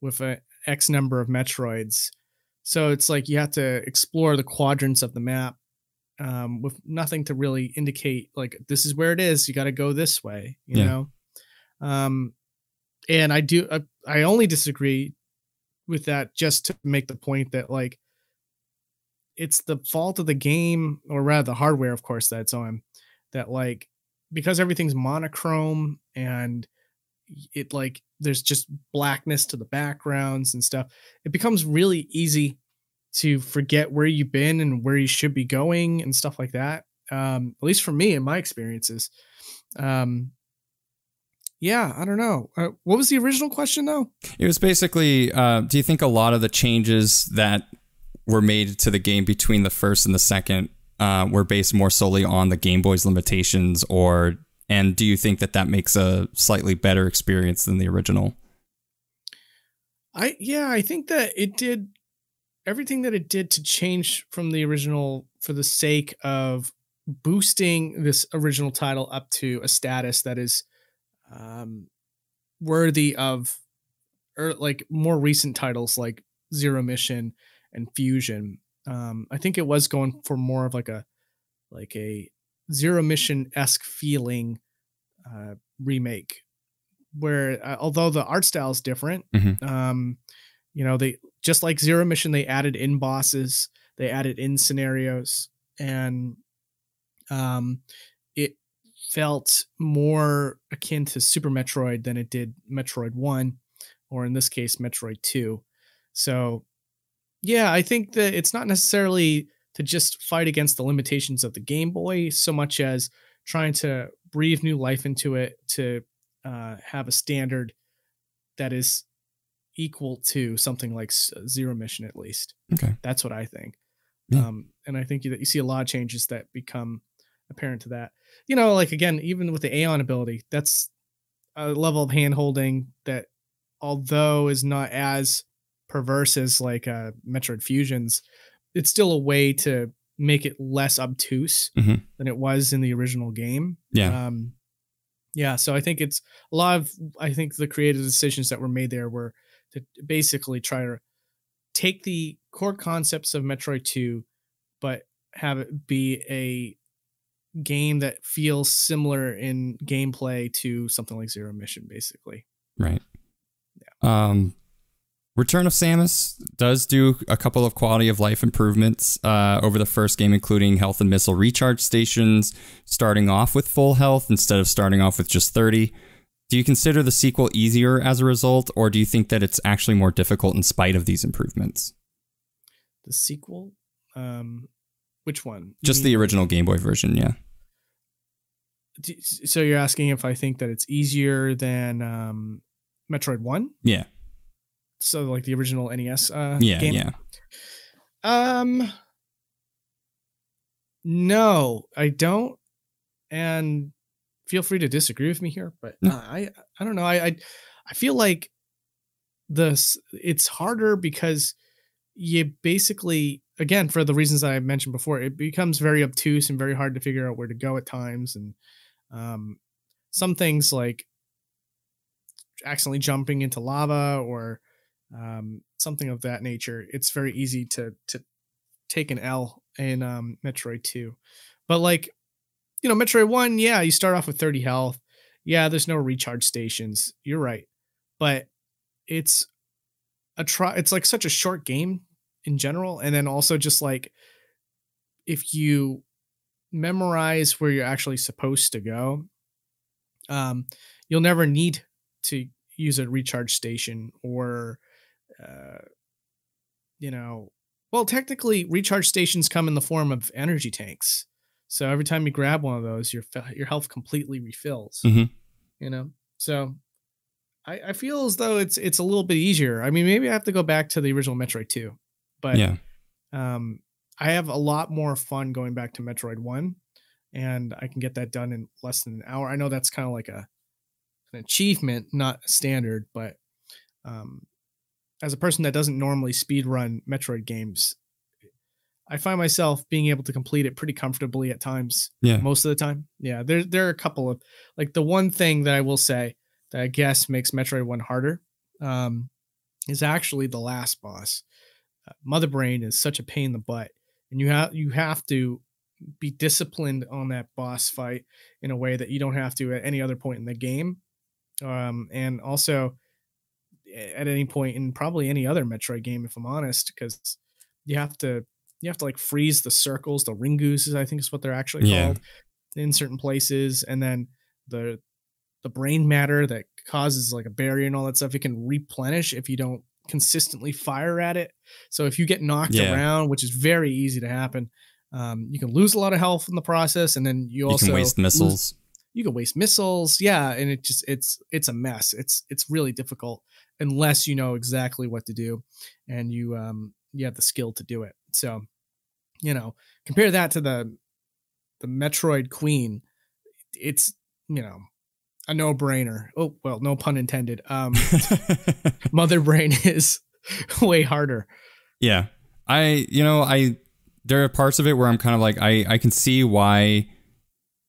S2: with a X number of Metroids. So it's like you have to explore the quadrants of the map um, with nothing to really indicate like this is where it is. You got to go this way, you yeah. know. Um, and I do I, I only disagree with that just to make the point that like it's the fault of the game or rather the hardware of course that's on that like because everything's monochrome and it like there's just blackness to the backgrounds and stuff it becomes really easy to forget where you've been and where you should be going and stuff like that um at least for me in my experiences. Um yeah i don't know. Uh, what was the original question though?
S1: It was basically uh do you think a lot of the changes that were made to the game between the first and the second uh, were based more solely on the Game Boy's limitations, or and do you think that that makes a slightly better experience than the original?
S2: I yeah, I think that it did everything that it did to change from the original for the sake of boosting this original title up to a status that is um, worthy of or er, like more recent titles like Zero Mission and Fusion um, I think it was going for more of like a like a zero mission esque feeling uh, remake, where uh, although the art style is different, mm-hmm. um, you know they just like zero mission they added in bosses, they added in scenarios, and um, it felt more akin to Super Metroid than it did Metroid One, or in this case Metroid Two. So yeah, I think that it's not necessarily to just fight against the limitations of the Game Boy so much as trying to breathe new life into it to uh, have a standard that is equal to something like Zero Mission, at least.
S1: Okay.
S2: That's what I think. Yeah. Um, and I think that you see a lot of changes that become apparent to that. You know, like again, even with the Aeion ability, that's a level of hand holding that, although is not as perverse as like uh, Metroid Fusions, it's still a way to make it less obtuse mm-hmm. than it was in the original game.
S1: Yeah.
S2: Um, yeah. So I think it's a lot of I think the creative decisions that were made there were to basically try to take the core concepts of Metroid 2, but have it be a game that feels similar in gameplay to something like Zero Mission, basically.
S1: Right. Yeah. Um, Return of Samus does do a couple of quality of life improvements uh, over the first game, including health and missile recharge stations, starting off with full health instead of starting off with just 30. Do you consider the sequel easier as a result, or do you think that it's actually more difficult in spite of these improvements?
S2: The sequel? Um, which one?
S1: Just the original Game Boy version, yeah.
S2: So you're asking if I think that it's easier than um, Metroid 1?
S1: Yeah
S2: so like the original NES uh
S1: yeah,
S2: game.
S1: Yeah.
S2: Um no, I don't. And feel free to disagree with me here, but uh, I I don't know. I, I I feel like this it's harder because you basically again for the reasons I mentioned before, it becomes very obtuse and very hard to figure out where to go at times and um some things like accidentally jumping into lava or um, something of that nature, it's very easy to to take an L in um, Metroid 2. But like, you know, Metroid 1, yeah, you start off with 30 health. Yeah, there's no recharge stations. You're right. But it's a try it's like such a short game in general and then also just like if you memorize where you're actually supposed to go um you'll never need to use a recharge station or uh, you know, well, technically, recharge stations come in the form of energy tanks. So every time you grab one of those, your your health completely refills.
S1: Mm-hmm.
S2: You know, so I, I feel as though it's it's a little bit easier. I mean, maybe I have to go back to the original Metroid two, but
S1: yeah,
S2: um, I have a lot more fun going back to Metroid one, and I can get that done in less than an hour. I know that's kind of like a an achievement, not a standard, but um, as a person that doesn't normally speed run Metroid games, I find myself being able to complete it pretty comfortably at times.
S1: Yeah.
S2: Most of the time. Yeah. There there are a couple of like the one thing that I will say that I guess makes Metroid one harder um, is actually the last boss. Uh, Mother Brain is such a pain in the butt, and you have you have to be disciplined on that boss fight in a way that you don't have to at any other point in the game. Um, and also at any point in probably any other Metroid game, if I'm honest, because you have to you have to like freeze the circles, the ringooses, I think is what they're actually yeah. called, in certain places, and then the the brain matter that causes like a barrier and all that stuff. It can replenish if you don't consistently fire at it. So if you get knocked yeah. around, which is very easy to happen, um, you can lose a lot of health in the process, and then you, you also
S1: waste missiles.
S2: You can waste missiles, yeah, and it just it's it's a mess. It's it's really difficult unless you know exactly what to do and you um you have the skill to do it. So, you know, compare that to the the Metroid Queen. It's, you know, a no-brainer. Oh, well, no pun intended. Um Mother Brain is way harder.
S1: Yeah. I you know, I there are parts of it where I'm kind of like I I can see why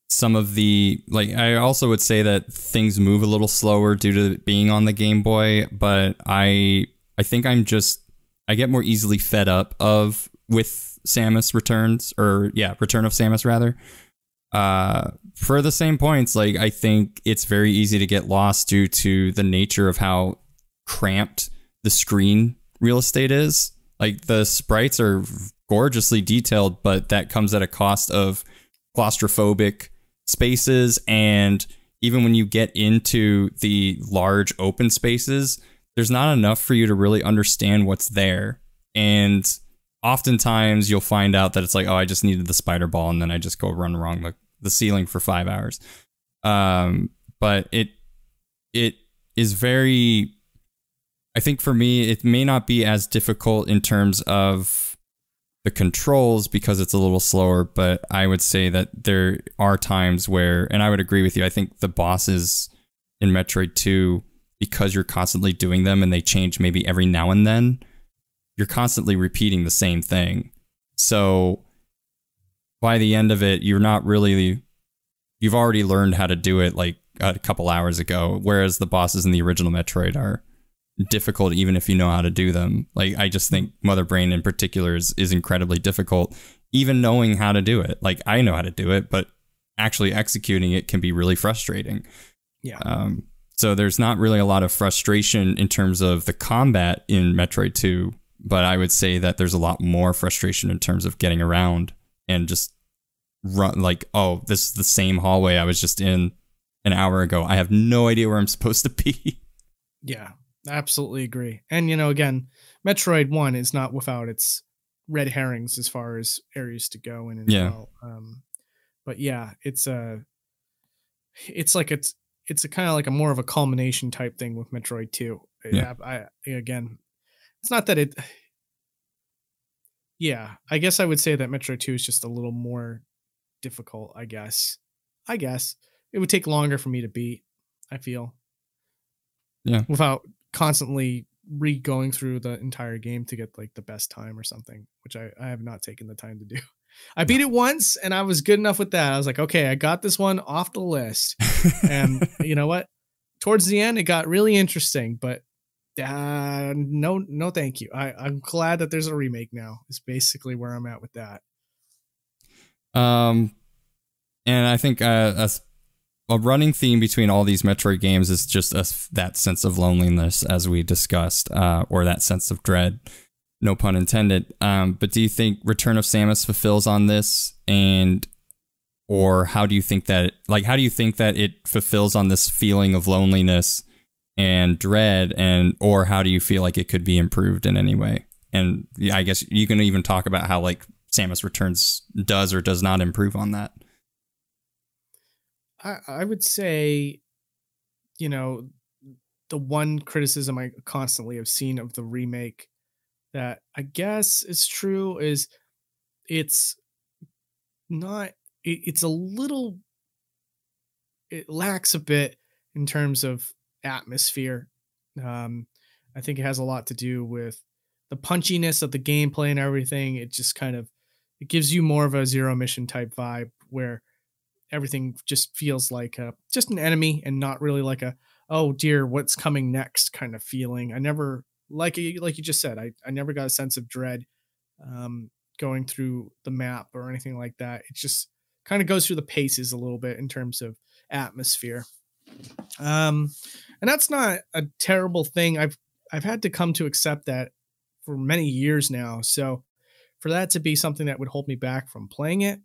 S1: some of the like I also would say that things move a little slower due to being on the Game Boy, but I I think I'm just I get more easily fed up of with Samus returns or yeah, Return of Samus rather. Uh for the same points, like I think it's very easy to get lost due to the nature of how cramped the screen real estate is. Like the sprites are gorgeously detailed, but that comes at a cost of claustrophobic spaces and even when you get into the large open spaces there's not enough for you to really understand what's there. And oftentimes you'll find out that it's like oh i just needed the spider ball and then i just go run along the, the ceiling for five hours. Um, but it it is very i think for me it may not be as difficult in terms of the controls because it's a little slower, but I would say that there are times where, and I would agree with you, I think the bosses in Metroid 2, because you're constantly doing them and they change maybe every now and then, you're constantly repeating the same thing. So by the end of it, you're not really, you've already learned how to do it like a couple hours ago, whereas the bosses in the original Metroid are difficult even if you know how to do them. Like I just think Mother Brain in particular is, is incredibly difficult, even knowing how to do it. Like I know how to do it, but actually executing it can be really frustrating.
S2: Yeah.
S1: Um, so there's not really a lot of frustration in terms of the combat in Metroid 2, but I would say that there's a lot more frustration in terms of getting around and just run like, oh, this is the same hallway I was just in an hour ago. I have no idea where I'm supposed to be.
S2: Yeah, absolutely agree. And you know, again, Metroid One is not without its red herrings as far as areas to go in and
S1: Yeah.
S2: well. Um, but yeah, it's a, it's like it's it's a kind of like a more of a culmination type thing with Metroid Two.
S1: Yeah.
S2: I, I again, it's not that it. Yeah, I guess I would say that Metroid Two is just a little more difficult. I guess. I guess it would take longer for me to beat. I feel.
S1: Yeah.
S2: Without constantly re going through the entire game to get like the best time or something, which I, I have not taken the time to do. I beat it once and I was good enough with that. I was like, okay, I got this one off the list. And you know what? Towards the end, it got really interesting, but uh, no, no, thank you. I, I'm glad that there's a remake now. Is basically where I'm at with that.
S1: Um, and I think uh, a, a running theme between all these Metroid games is just a, that sense of loneliness, as we discussed, uh, or that sense of dread. No pun intended. Um, but do you think Return of Samus fulfills on this, and or how do you think that, like, how do you think that it fulfills on this feeling of loneliness and dread, and or how do you feel like it could be improved in any way? And yeah, I guess you can even talk about how like Samus Returns does or does not improve on that.
S2: I, I would say, you know, the one criticism I constantly have seen of the remake that I guess is true is it's not, it, it's a little, it lacks a bit in terms of atmosphere. Um, I think it has a lot to do with the punchiness of the gameplay and everything. It just kind of, it gives you more of a zero mission type vibe where everything just feels like a, just an enemy and not really like a oh dear what's coming next? kind of feeling. I never like like you just said i, I never got a sense of dread um, going through the map or anything like that. It just kind of goes through the paces a little bit in terms of atmosphere. Um, and that's not a terrible thing. I've i've had to come to accept that for many years now. So for that to be something that would hold me back from playing it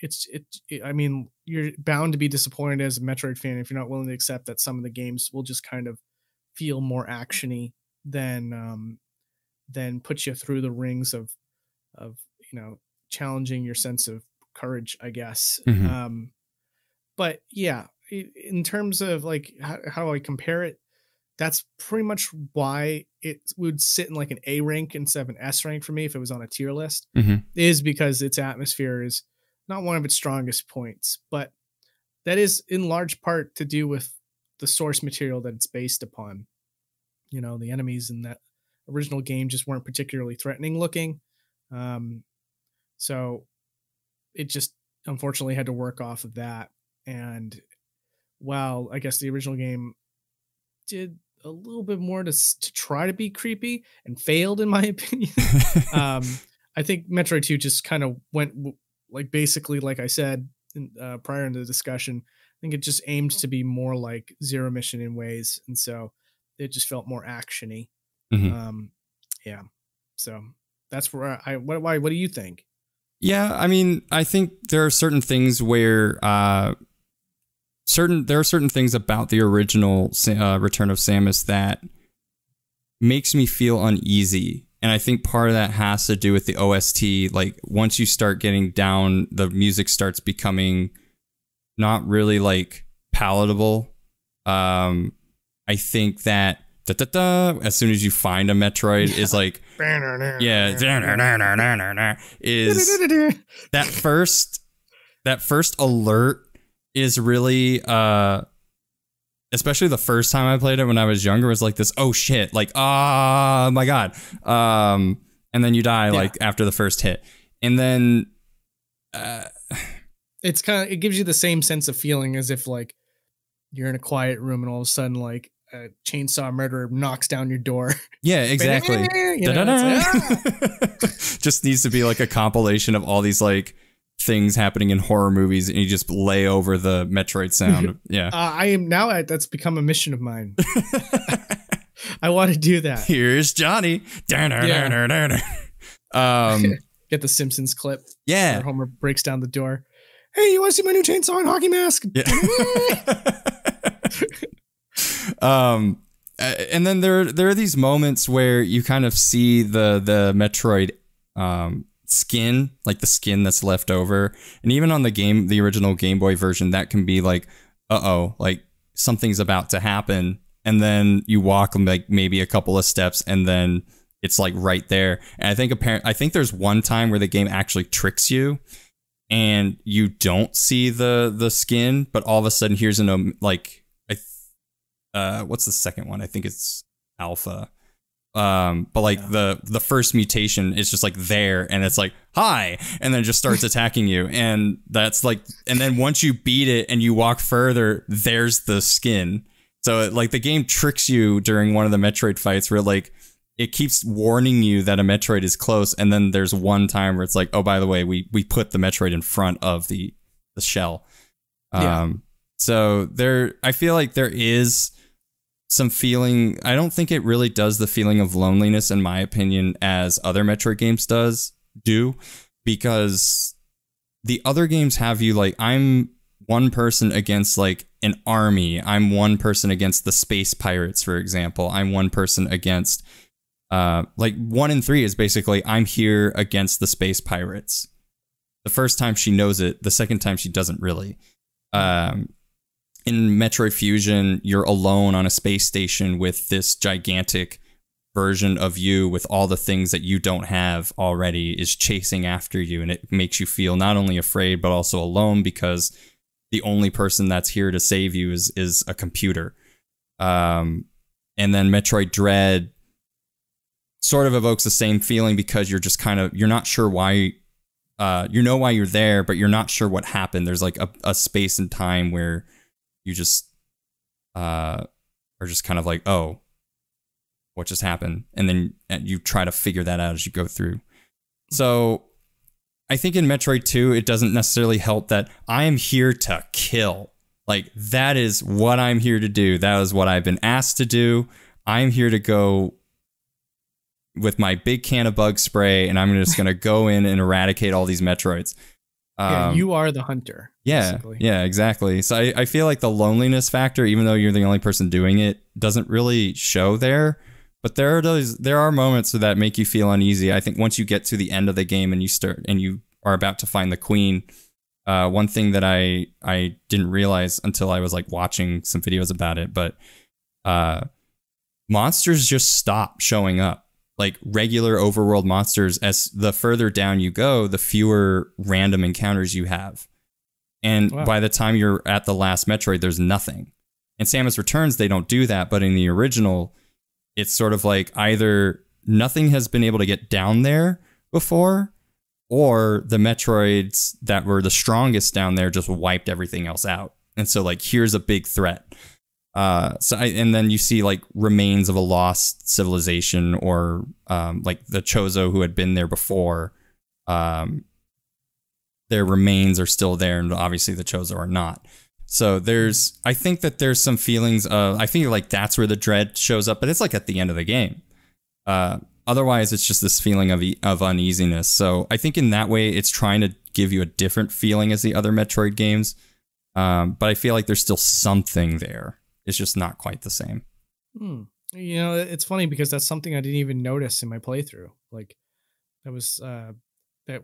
S2: it's it, it i mean you're bound to be disappointed as a metroid fan if you're not willing to accept that some of the games will just kind of feel more actiony than um than put you through the rings of of you know challenging your sense of courage i guess
S1: Mhm.
S2: um but yeah in terms of like how, how do i compare it that's pretty much why it would sit in like an a rank instead of an s rank for me if it was on a tier list
S1: Mhm.
S2: is because its atmosphere is not one of its strongest points, but that is in large part to do with the source material that it's based upon. You know, the enemies in that original game just weren't particularly threatening looking. Um, so it just unfortunately had to work off of that. And while I guess the original game did a little bit more to, to try to be creepy and failed, in my opinion, um, I think Metroid 2 just kind of went w- like basically, like I said in, uh, prior in the discussion, I think it just aimed to be more like Zero Mission in ways. And so it just felt more actiony.
S1: Mhm.
S2: Um, yeah. So that's where I, what, why, what do you think?
S1: Yeah, I mean, I think there are certain things where uh, certain there are certain things about the original uh, Return of Samus that makes me feel uneasy, and I think part of that has to do with the OST. Like once you start getting down, the music starts becoming not really like palatable. Um, I think that da, da, da, as soon as you find a Metroid is like yeah is that first that first alert is really uh especially the first time I played it when I was younger was like this oh shit like oh my god um and then you die
S2: Yeah.
S1: like after the first hit and then uh,
S2: it's kind of it gives you the same sense of feeling as if like you're in a quiet room and all of a sudden like a chainsaw murderer knocks down your door.
S1: yeah exactly
S2: You know, like, "Ah!"
S1: just needs to be like a compilation of all these like things happening in horror movies and you just lay over the Metroid sound yeah
S2: Uh, I am now. That's become a mission of mine. I want to do that.
S1: here's Johnny um
S2: Get the Simpsons clip
S1: yeah
S2: Homer breaks down the door. Hey, you want to see my new chainsaw and hockey mask?
S1: Yeah. um, and then there there are these moments where you kind of see the the Metroid um skin, like the skin that's left over, and even on the game, the original Game Boy version, that can be like, uh oh, like something's about to happen, and then you walk like maybe a couple of steps, and then it's like right there. And I think apparent, I think there's one time where the game actually tricks you and you don't see the the skin, but all of a sudden here's an um, like I th- uh what's the second one? I think it's alpha. Um, but like
S2: Yeah.
S1: the the first mutation is just like there, and it's like hi, and then just starts attacking you, and that's like, and then once you beat it and you walk further, there's the skin. So it, like the game tricks you during one of the Metroid fights where like it keeps warning you that a Metroid is close, and then there's one time where it's like, oh, by the way, we we put the Metroid in front of the the shell.
S2: Yeah.
S1: Um, so there, I feel like there is some feeling. I don't think it really does the feeling of loneliness, in my opinion, as other Metroid games does do, because the other games have you like I'm one person against like an army. I'm one person against the space pirates, for example. I'm one person against uh like one in three is basically I'm here against the space pirates. The first time she knows it, the second time she doesn't really. Um in Metroid Fusion, you're alone on a space station with this gigantic version of you with all the things that you don't have already is chasing after you and it makes you feel not only afraid but also alone because the only person that's here to save you is is a computer. Um and then Metroid Dread sort of evokes the same feeling because you're just kind of you're not sure why uh you know why you're there but you're not sure what happened there's like a, a space and time where you just uh are just kind of like oh what just happened? And then you try to figure that out as you go through. So i think in metroid 2 it doesn't necessarily help that i am here to kill. Like that is what i'm here to do. That is what i've been asked to do. I'm here to go with my big can of bug spray and i'm just going to go in and eradicate all these metroids
S2: yeah,
S1: Um,
S2: you are the hunter.
S1: yeah,
S2: basically.
S1: yeah, exactly. So I, I feel like the loneliness factor, even though you're the only person doing it, doesn't really show there. But there are those there are moments that make you feel uneasy. I think once you get to the end of the game and you start and you are about to find the queen, uh, one thing that I I didn't realize until I was like watching some videos about it, but uh, monsters just stop showing up. Like regular overworld monsters, as the further down you go, the fewer random encounters you have. And
S2: Wow.
S1: by the time you're at the last Metroid, there's nothing. In Samus Returns, they don't do that, but in the original, it's sort of like either nothing has been able to get down there before, or the Metroids that were the strongest down there just wiped everything else out. And so, like, here's a big threat. Uh, so I, and then you see like remains of a lost civilization, or um, like the Chozo who had been there before. Um, their remains are still there, and obviously the Chozo are not. So there's, I think that there's some feelings of, I think like that's where the dread shows up, but it's like at the end of the game. Uh, otherwise, it's just this feeling of of uneasiness. So I think in that way, it's trying to give you a different feeling as the other Metroid games. Um, but I feel like there's still something there. It's just not quite the same.
S2: Hmm. You know, it's funny because that's something I didn't even notice in my playthrough. Like that was uh that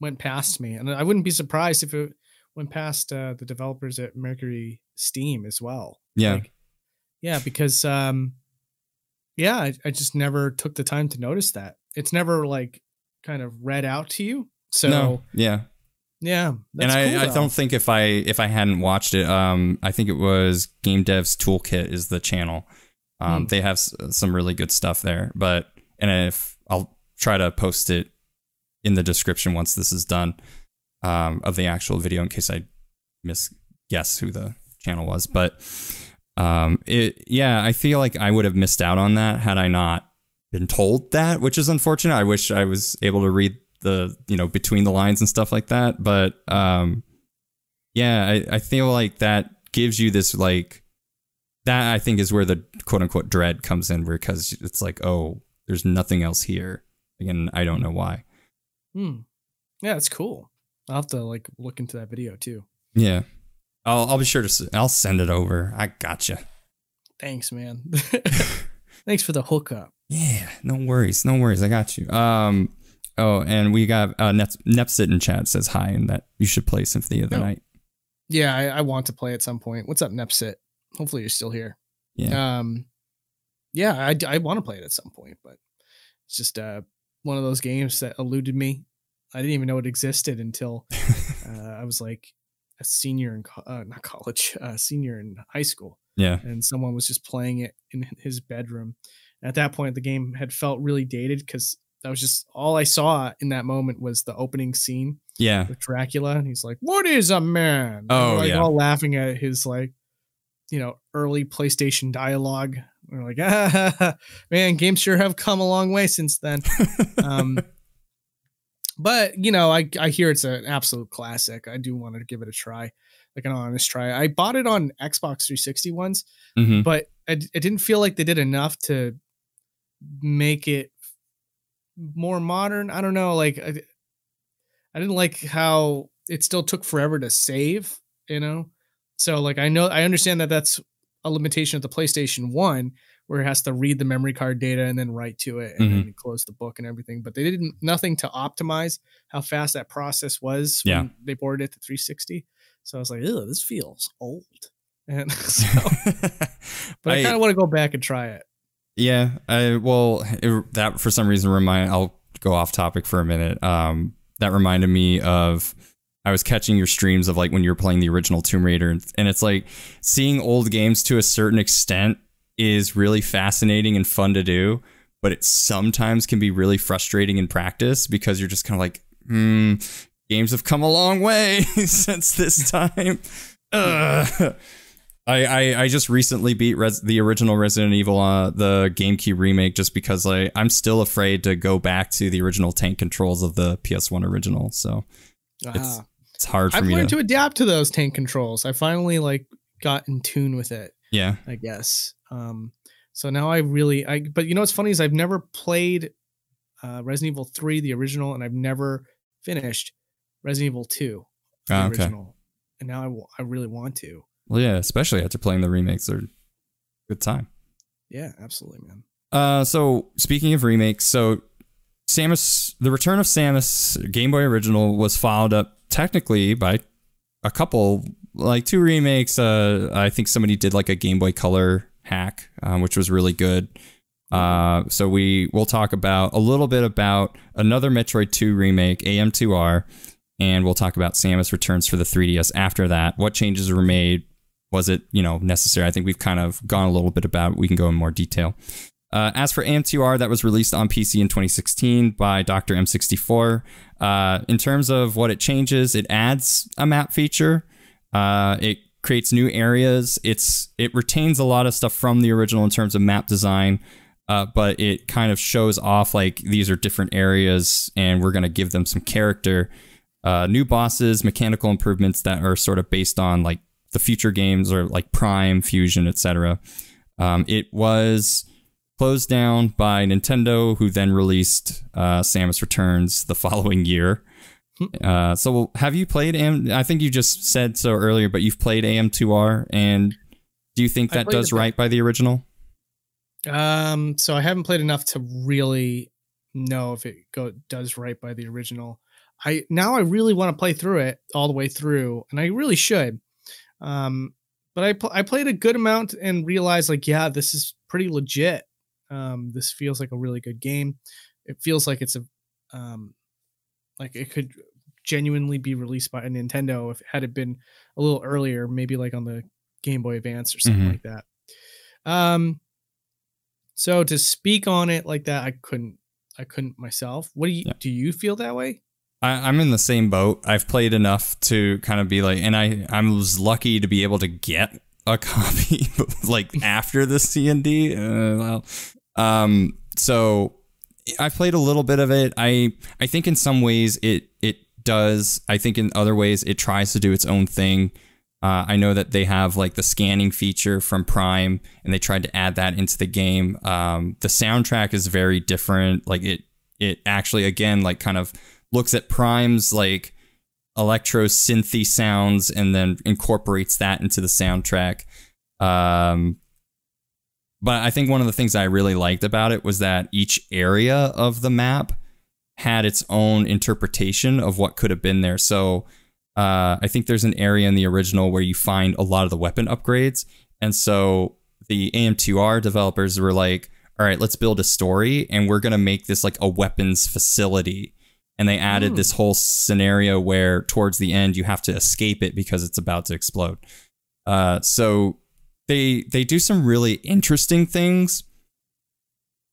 S2: went past me, and I wouldn't be surprised if it went past uh, the developers at Mercury Steam as well.
S1: Yeah.
S2: Like, yeah, because um, yeah, I, I just never took the time to notice that. It's never like kind of read out to you. So
S1: no, yeah,
S2: yeah,
S1: and I,
S2: cool,
S1: I don't think if I if I hadn't watched it, um, I think it was Game Devs Toolkit is the channel. Um,
S2: Hmm.
S1: they have s- some really good stuff there, but and if I'll try to post it in the description once this is done, um, of the actual video in case I miss guess who the channel was, but um, it yeah, I feel like I would have missed out on that had I not been told that, which is unfortunate. I wish I was able to read the you know between the lines and stuff like that, but um, yeah, I, I feel like that gives you this like that I think is where the quote unquote dread comes in because it's like oh there's nothing else here and I don't know why.
S2: Hmm. Yeah, it's cool. I'll have to like look into that video too.
S1: Yeah, I'll I'll be sure to I'll send it over. I gotcha.
S2: Thanks, man. Thanks for the hookup.
S1: Yeah, no worries, no worries. I got you. Um, oh, and we got uh, Nep- Nepsit in chat says hi and that you should play Symphony of the
S2: Oh.
S1: Night.
S2: Yeah, I, I want to play at some point. What's up, Nepsit? Hopefully you're still here.
S1: Yeah,
S2: Um, yeah, I, I want to play it at some point, but it's just uh one of those games that eluded me. I didn't even know it existed until uh, I was like a senior in co- uh, not college, uh, senior in high school,
S1: yeah,
S2: and someone was just playing it in his bedroom. At that point, the game had felt really dated because that was just all I saw in that moment was the opening scene
S1: yeah.
S2: with Dracula, and he's like, "What is a man?"
S1: Oh,
S2: we're, like
S1: yeah.
S2: all laughing at his like, you know, early PlayStation dialogue. We're like, ah, man, games sure have come a long way since then. Um, but you know, I I hear it's an absolute classic. I do want to give it a try, like an honest try. I bought it on Xbox 360 once,
S1: hmm
S2: but it, it didn't feel like they did enough to make it more modern. I don't know, like I, I didn't like how it still took forever to save, you know. So like I know I understand that that's a limitation of the PlayStation 1 where it has to read the memory card data and then write to it and then mm-hmm. close the book and everything, but they didn't nothing to optimize how fast that process was when
S1: Yeah.
S2: they ported it to 360. So I was like, "Ew, this feels old." And so but I,
S1: I-
S2: kind of want to go back and try it.
S1: Yeah, I well it, that for some reason remind I'll go off topic for a minute. Um, that reminded me of I was catching your streams of like when you were playing the original Tomb Raider, and, and it's like seeing old games to a certain extent is really fascinating and fun to do, but it sometimes can be really frustrating in practice because you're just kind of like, hmm, games have come a long way since this time. I, I, I just recently beat Res- the original Resident Evil, uh, the GameCube remake, just because like I'm still afraid to go back to the original tank controls of the PS1 original. So It's-
S2: Ah.
S1: it's hard for
S2: I've
S1: me
S2: learned
S1: to,
S2: to adapt to those tank controls. I finally like got in tune with it.
S1: yeah.
S2: I guess. Um, so now I really, I but you know what's funny is I've never played uh, Resident Evil three, the original, and I've never finished Resident Evil two, the
S1: Ah, okay.
S2: original. And now I, wa- I really want to.
S1: Well, yeah, especially after playing the remakes, they're good time.
S2: Yeah, absolutely, man.
S1: Uh, so speaking of remakes, so Samus, the Return of Samus Game Boy Original was followed up technically by a couple, like two remakes. Uh, I think somebody did like a Game Boy Color hack, um, which was really good. Uh, so we will talk about a little bit about another Metroid 2 remake, AM2R, and we'll talk about Samus Returns for the 3DS after that. What changes were made? Was it, you know, necessary? I think we've kind of gone a little bit about it. We can go in more detail. Uh, as for AM2R, that was released on PC in 2016 by Dr. M64. Uh, in terms of what it changes, it adds a map feature. Uh, it creates new areas. It's it retains a lot of stuff from the original in terms of map design, uh, but it kind of shows off like these are different areas, and we're gonna give them some character. Uh, new bosses, mechanical improvements that are sort of based on like the future games or like Prime, Fusion, etc. Um, it was closed down by Nintendo, who then released uh, Samus Returns the following year. Uh, so, have you played AM? I think you just said so earlier, but you've played AM2R, and do you think that does right by the original?
S2: Um, so I haven't played enough to really know if it go does right by the original. I now I really want to play through it all the way through, and I really should. Um, but I pl- I played a good amount and realized like, yeah, this is pretty legit. Um, this feels like a really good game. It feels like it's a um, like it could genuinely be released by a Nintendo if had it been a little earlier, maybe like on the Game Boy Advance or something
S1: Mhm.
S2: like that. Um, so to speak on it like that, I couldn't. I couldn't myself. What do you
S1: Yeah.
S2: do? You feel that way?
S1: I, I'm in the same boat. I've played enough to kind of be like, and I I was lucky to be able to get a copy like after the C and D. Uh, well, um, so I played a little bit of it. I I think in some ways it it does. I think in other ways it tries to do its own thing. Uh, I know that they have like the scanning feature from Prime, and they tried to add that into the game. Um, the soundtrack is very different. Like it, it actually again like kind of looks at Prime's like electro synthy sounds and then incorporates that into the soundtrack. Um, but I think one of the things I really liked about it was that each area of the map had its own interpretation of what could have been there. So uh, I think there's an area in the original where you find a lot of the weapon upgrades. And so the AM2R developers were like, all right, let's build a story and we're going to make this like a weapons facility. And they added
S2: Hmm.
S1: this whole scenario where towards the end you have to escape it because it's about to explode. Uh, so they they do some really interesting things.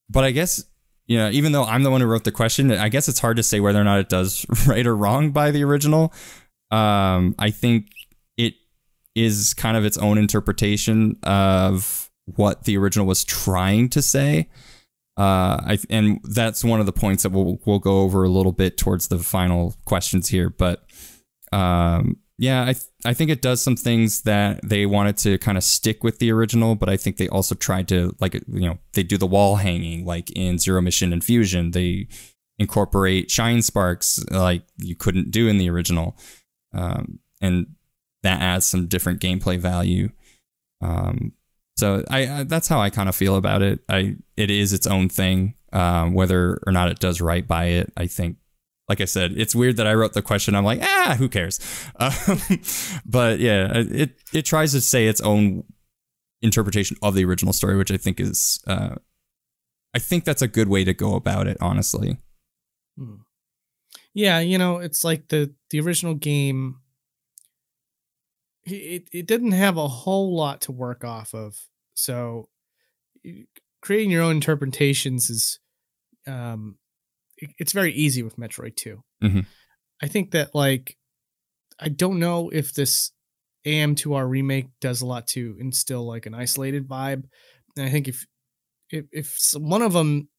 S1: But I guess you know, even though I'm the one who wrote the question, I guess it's hard to say whether or not it does right or wrong by the original. Um, I think it is kind of its own interpretation of what the original was trying to say. Uh, I and that's one of the points that we'll we'll go over a little bit towards the final questions here. But um, yeah, I th- I think it does some things that they wanted to kind of stick with the original, but I think they also tried to like you know they do the wall hanging like in Zero Mission and Fusion. They incorporate shine sparks like you couldn't do in the original, um, and that adds some different gameplay value. Um, so I, I that's how I kind of feel about it. I it is its own thing. Um, whether or not it does right by it, I think. Like I said, it's weird that I wrote the question. I'm like, ah, who cares? Um, but yeah, it it tries to say its own interpretation of the original story, which I think is, uh, I think that's a good way to go about it. Honestly,
S2: Hmm. Yeah, you know, it's like the the original game. It it didn't have a whole lot to work off of, so creating your own interpretations is, um, it- it's very easy with Metroid Two.
S1: Mhm.
S2: I think that like, I don't know if this AM2R remake does a lot to instill like an isolated vibe, and I think if if if one of them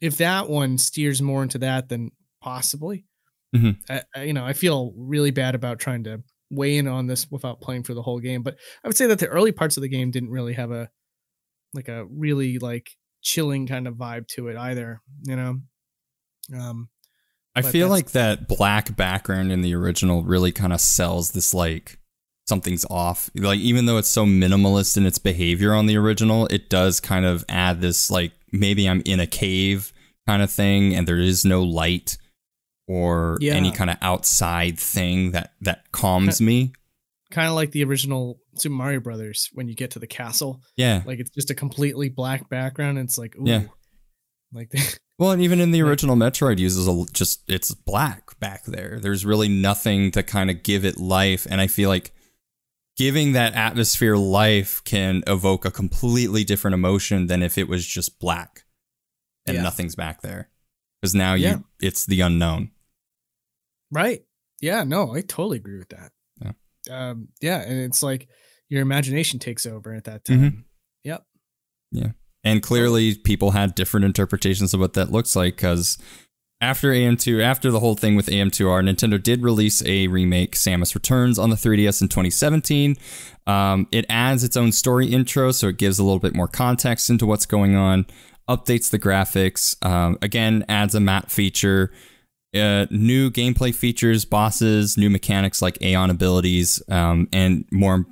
S2: if that one steers more into that, then possibly.
S1: Mhm.
S2: I, I, you know, I feel really bad about trying to weigh in on this without playing for the whole game. But I would say that the early parts of the game didn't really have a like a really like chilling kind of vibe to it either. You know, um,
S1: I feel like that black background in the original really kind of sells this like something's off. Like even though it's so minimalist in its behavior on the original, it does kind of add this like maybe I'm in a cave kind of thing and there is no light or
S2: Yeah.
S1: any kind of outside thing that that calms me.
S2: kind of like the original Super Mario Brothers when you get to the castle,
S1: Yeah.
S2: like it's just a completely black background. And it's like, ooh,
S1: Yeah.
S2: like
S1: Well, and even in the original Metroid uses a just it's black back there. There's really nothing to kind of give it life, and I feel like giving that atmosphere life can evoke a completely different emotion than if it was just black and
S2: Yeah.
S1: nothing's back there. Because now you it's the unknown.
S2: Right. Yeah, no, I totally agree with that.
S1: Yeah.
S2: Um, yeah, and it's like your imagination takes over at that
S1: Mhm.
S2: time. Yep. Yeah.
S1: And clearly, people had different interpretations of what that looks like because after AM2, after the whole thing with AM2R, Nintendo did release a remake, Samus Returns, on the 3DS in 2017. Um, it adds its own story intro, so it gives a little bit more context into what's going on, updates the graphics, um, again, adds a map feature. Uh, new gameplay features, bosses, new mechanics like Aeion abilities, um, and more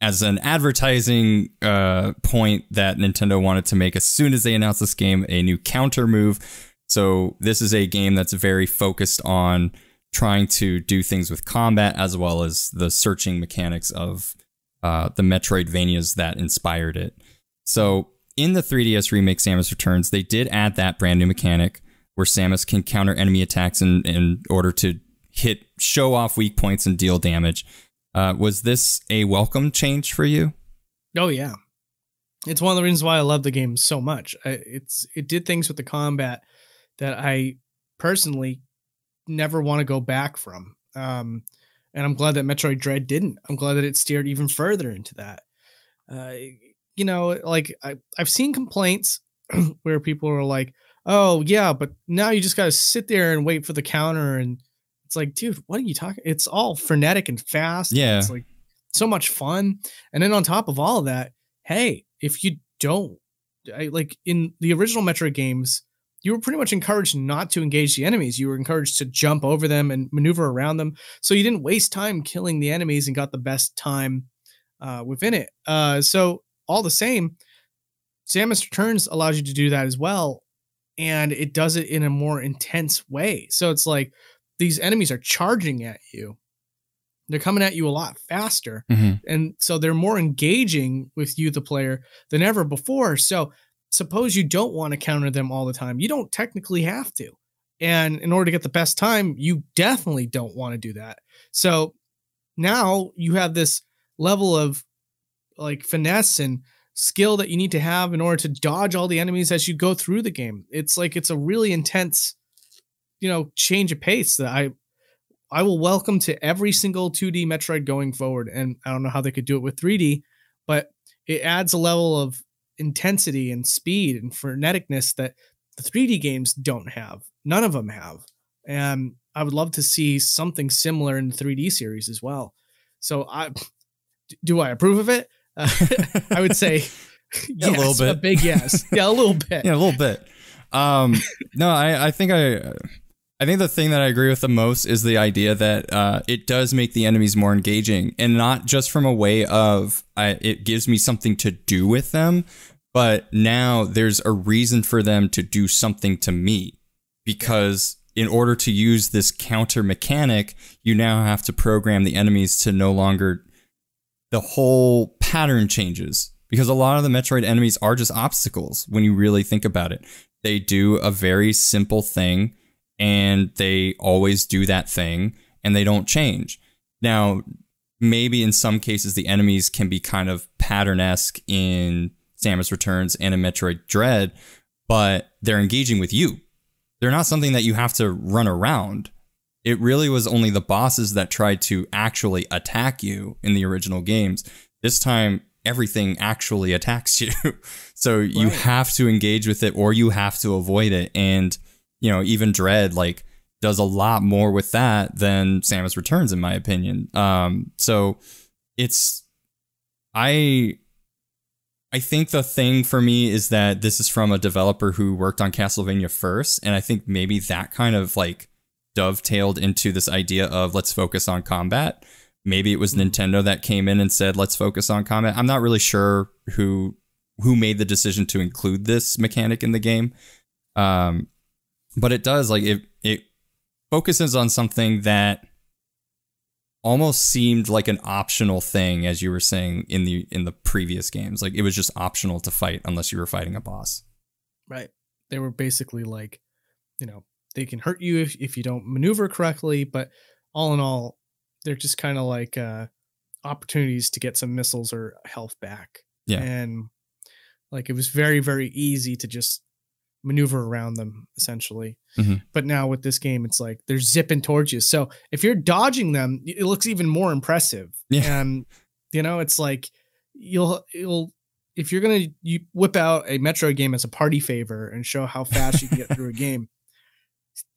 S1: as an advertising uh, point that Nintendo wanted to make as soon as they announced this game, a new counter move. So this is a game that's very focused on trying to do things with combat as well as the searching mechanics of uh, the Metroidvanias that inspired it. So in the 3DS remake Samus Returns, they did add that brand new mechanic where Samus can counter enemy attacks in, in order to hit, show off weak points and deal damage. Uh, was this a welcome change for you?
S2: Oh yeah, it's one of the reasons why I love the game so much. I, it's it did things with the combat that I personally never want to go back from. Um, and I'm glad that Metroid Dread didn't. I'm glad that it steered even further into that. Uh, you know, like I, I've seen complaints where people are like, "Oh yeah, but now you just got to sit there and wait for the counter," and it's like, dude, what are you talking? It's all frenetic and fast.
S1: Yeah,
S2: it's like so much fun. And then on top of all of that, hey, if you don't, I, like in the original Metro games, you were pretty much encouraged not to engage the enemies. You were encouraged to jump over them and maneuver around them. So you didn't waste time killing the enemies and got the best time uh, within it. Uh, so all the same, Samus Returns allows you to do that as well. And it does it in a more intense way. So it's like these enemies are charging at you. They're coming at you a lot faster.
S1: Mm-hmm.
S2: And so they're more engaging with you, the player, than ever before. So suppose you don't want to counter them all the time. You don't technically have to. And in order to get the best time, you definitely don't want to do that. So now you have this level of like finesse and skill that you need to have in order to dodge all the enemies as you go through the game. It's like it's a really intense, you know, change of pace that I I will welcome to every single 2D Metroid going forward. And I don't know how they could do it with 3D, but it adds a level of intensity and speed and freneticness that the 3D games don't have. None of them have. And I would love to see something similar in the 3D series as well. So I do I approve of it? Uh, I would say
S1: Yeah, a little bit.
S2: a big yes. Yeah, a little bit.
S1: yeah, a little bit. Um, no, I, I think I, I think the thing that I agree with the most is the idea that uh, it does make the enemies more engaging, and not just from a way of I, it gives me something to do with them, but now there's a reason for them to do something to me, because in order to use this counter mechanic, you now have to program the enemies to no longer. The whole pattern changes because a lot of the Metroid enemies are just obstacles when you really think about it. They do a very simple thing and they always do that thing and they don't change. Now, maybe in some cases the enemies can be kind of pattern esque in Samus Returns and in Metroid Dread, but they're engaging with you. They're not something that you have to run around. It really was only the bosses that tried to actually attack you in the original games. This time, everything actually attacks you. so you have to engage with it or you have to avoid it. And, you know, even Dread, like, does a lot more with that than Samus Returns, in my opinion. Um, so it's, I, I think the thing for me is that this is from a developer who worked on Castlevania first, and I think maybe that kind of like dovetailed into this idea of let's focus on combat. Maybe it was
S2: Mhm.
S1: Nintendo that came in and said let's focus on combat. I'm not really sure who who made the decision to include this mechanic in the game. Um, but it does like it it focuses on something that almost seemed like an optional thing as you were saying in the in the previous games like it was just optional to fight unless you were fighting a boss
S2: Right. They were basically like, you know, they can hurt you if, if you don't maneuver correctly, but all in all, they're just kind of like uh opportunities to get some missiles or health back.
S1: Yeah.
S2: And like it was very, very easy to just maneuver around them essentially.
S1: Mhm.
S2: But now with this game, it's like they're zipping towards you. So if you're dodging them, it looks even more impressive.
S1: Yeah.
S2: And you know, it's like you'll you'll if you're gonna you whip out a Metroid game as a party favor and show how fast you can get through a game,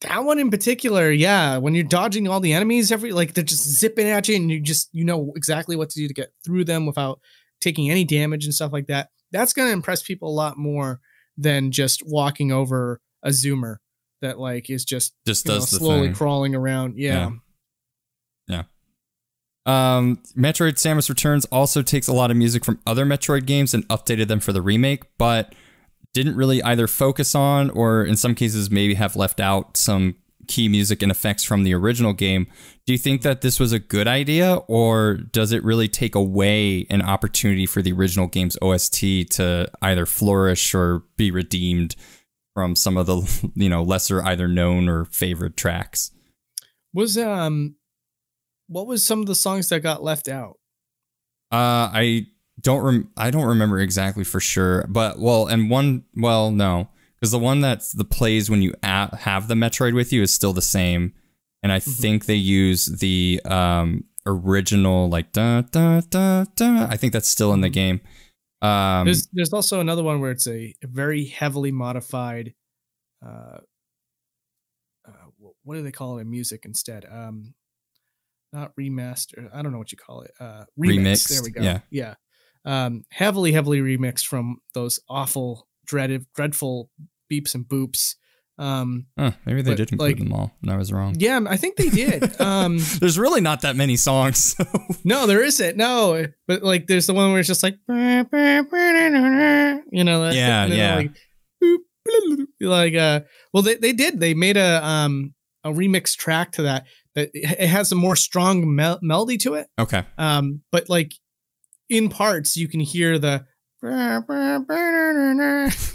S2: that one in particular, yeah, when you're dodging all the enemies, every like they're just zipping at you, and you just you know exactly what to do to get through them without taking any damage and stuff like that. That's gonna impress people a lot more than just walking over a zoomer that like is just
S1: just
S2: know,
S1: does the
S2: slowly
S1: thing
S2: crawling around. Yeah. Yeah.
S1: um metroid samus returns also takes a lot of music from other metroid games and updated them for the remake but didn't really either focus on or in some cases maybe have left out some key music and effects from the original game. Do you think that this was a good idea, or does it really take away an opportunity for the original game's OST to either flourish or be redeemed from some of the you know lesser either known or favored tracks?
S2: Was um, what was some of the songs that got left out?
S1: Uh, I don't rem- I don't remember exactly for sure, but well, and one well no, because the one that's the plays when you a- have the Metroid with you is still the same, and I mm-hmm. think they use the um original like da da da da. I think that's still in the mm-hmm. game. Um,
S2: there's there's also another one where it's a, very heavily modified. Uh, uh, what do they call it? Music instead. Um, not remaster. I don't know what you call it. Uh, remix. Remixed, there we go. Yeah, yeah um, heavily, heavily remixed from those awful, dreaded, dreadful beeps and boops. Um,
S1: huh, maybe they did include like, them all, and I was wrong.
S2: Yeah, I think they did. Um,
S1: there's really not that many songs. So.
S2: No, there isn't. No, but like, there's the one where it's just like, you know,
S1: yeah, yeah,
S2: like, like, uh, well, they they did. They made a um a remix track to that. That it has a more strong mel- melody to it.
S1: Okay.
S2: Um, but like in parts you can hear the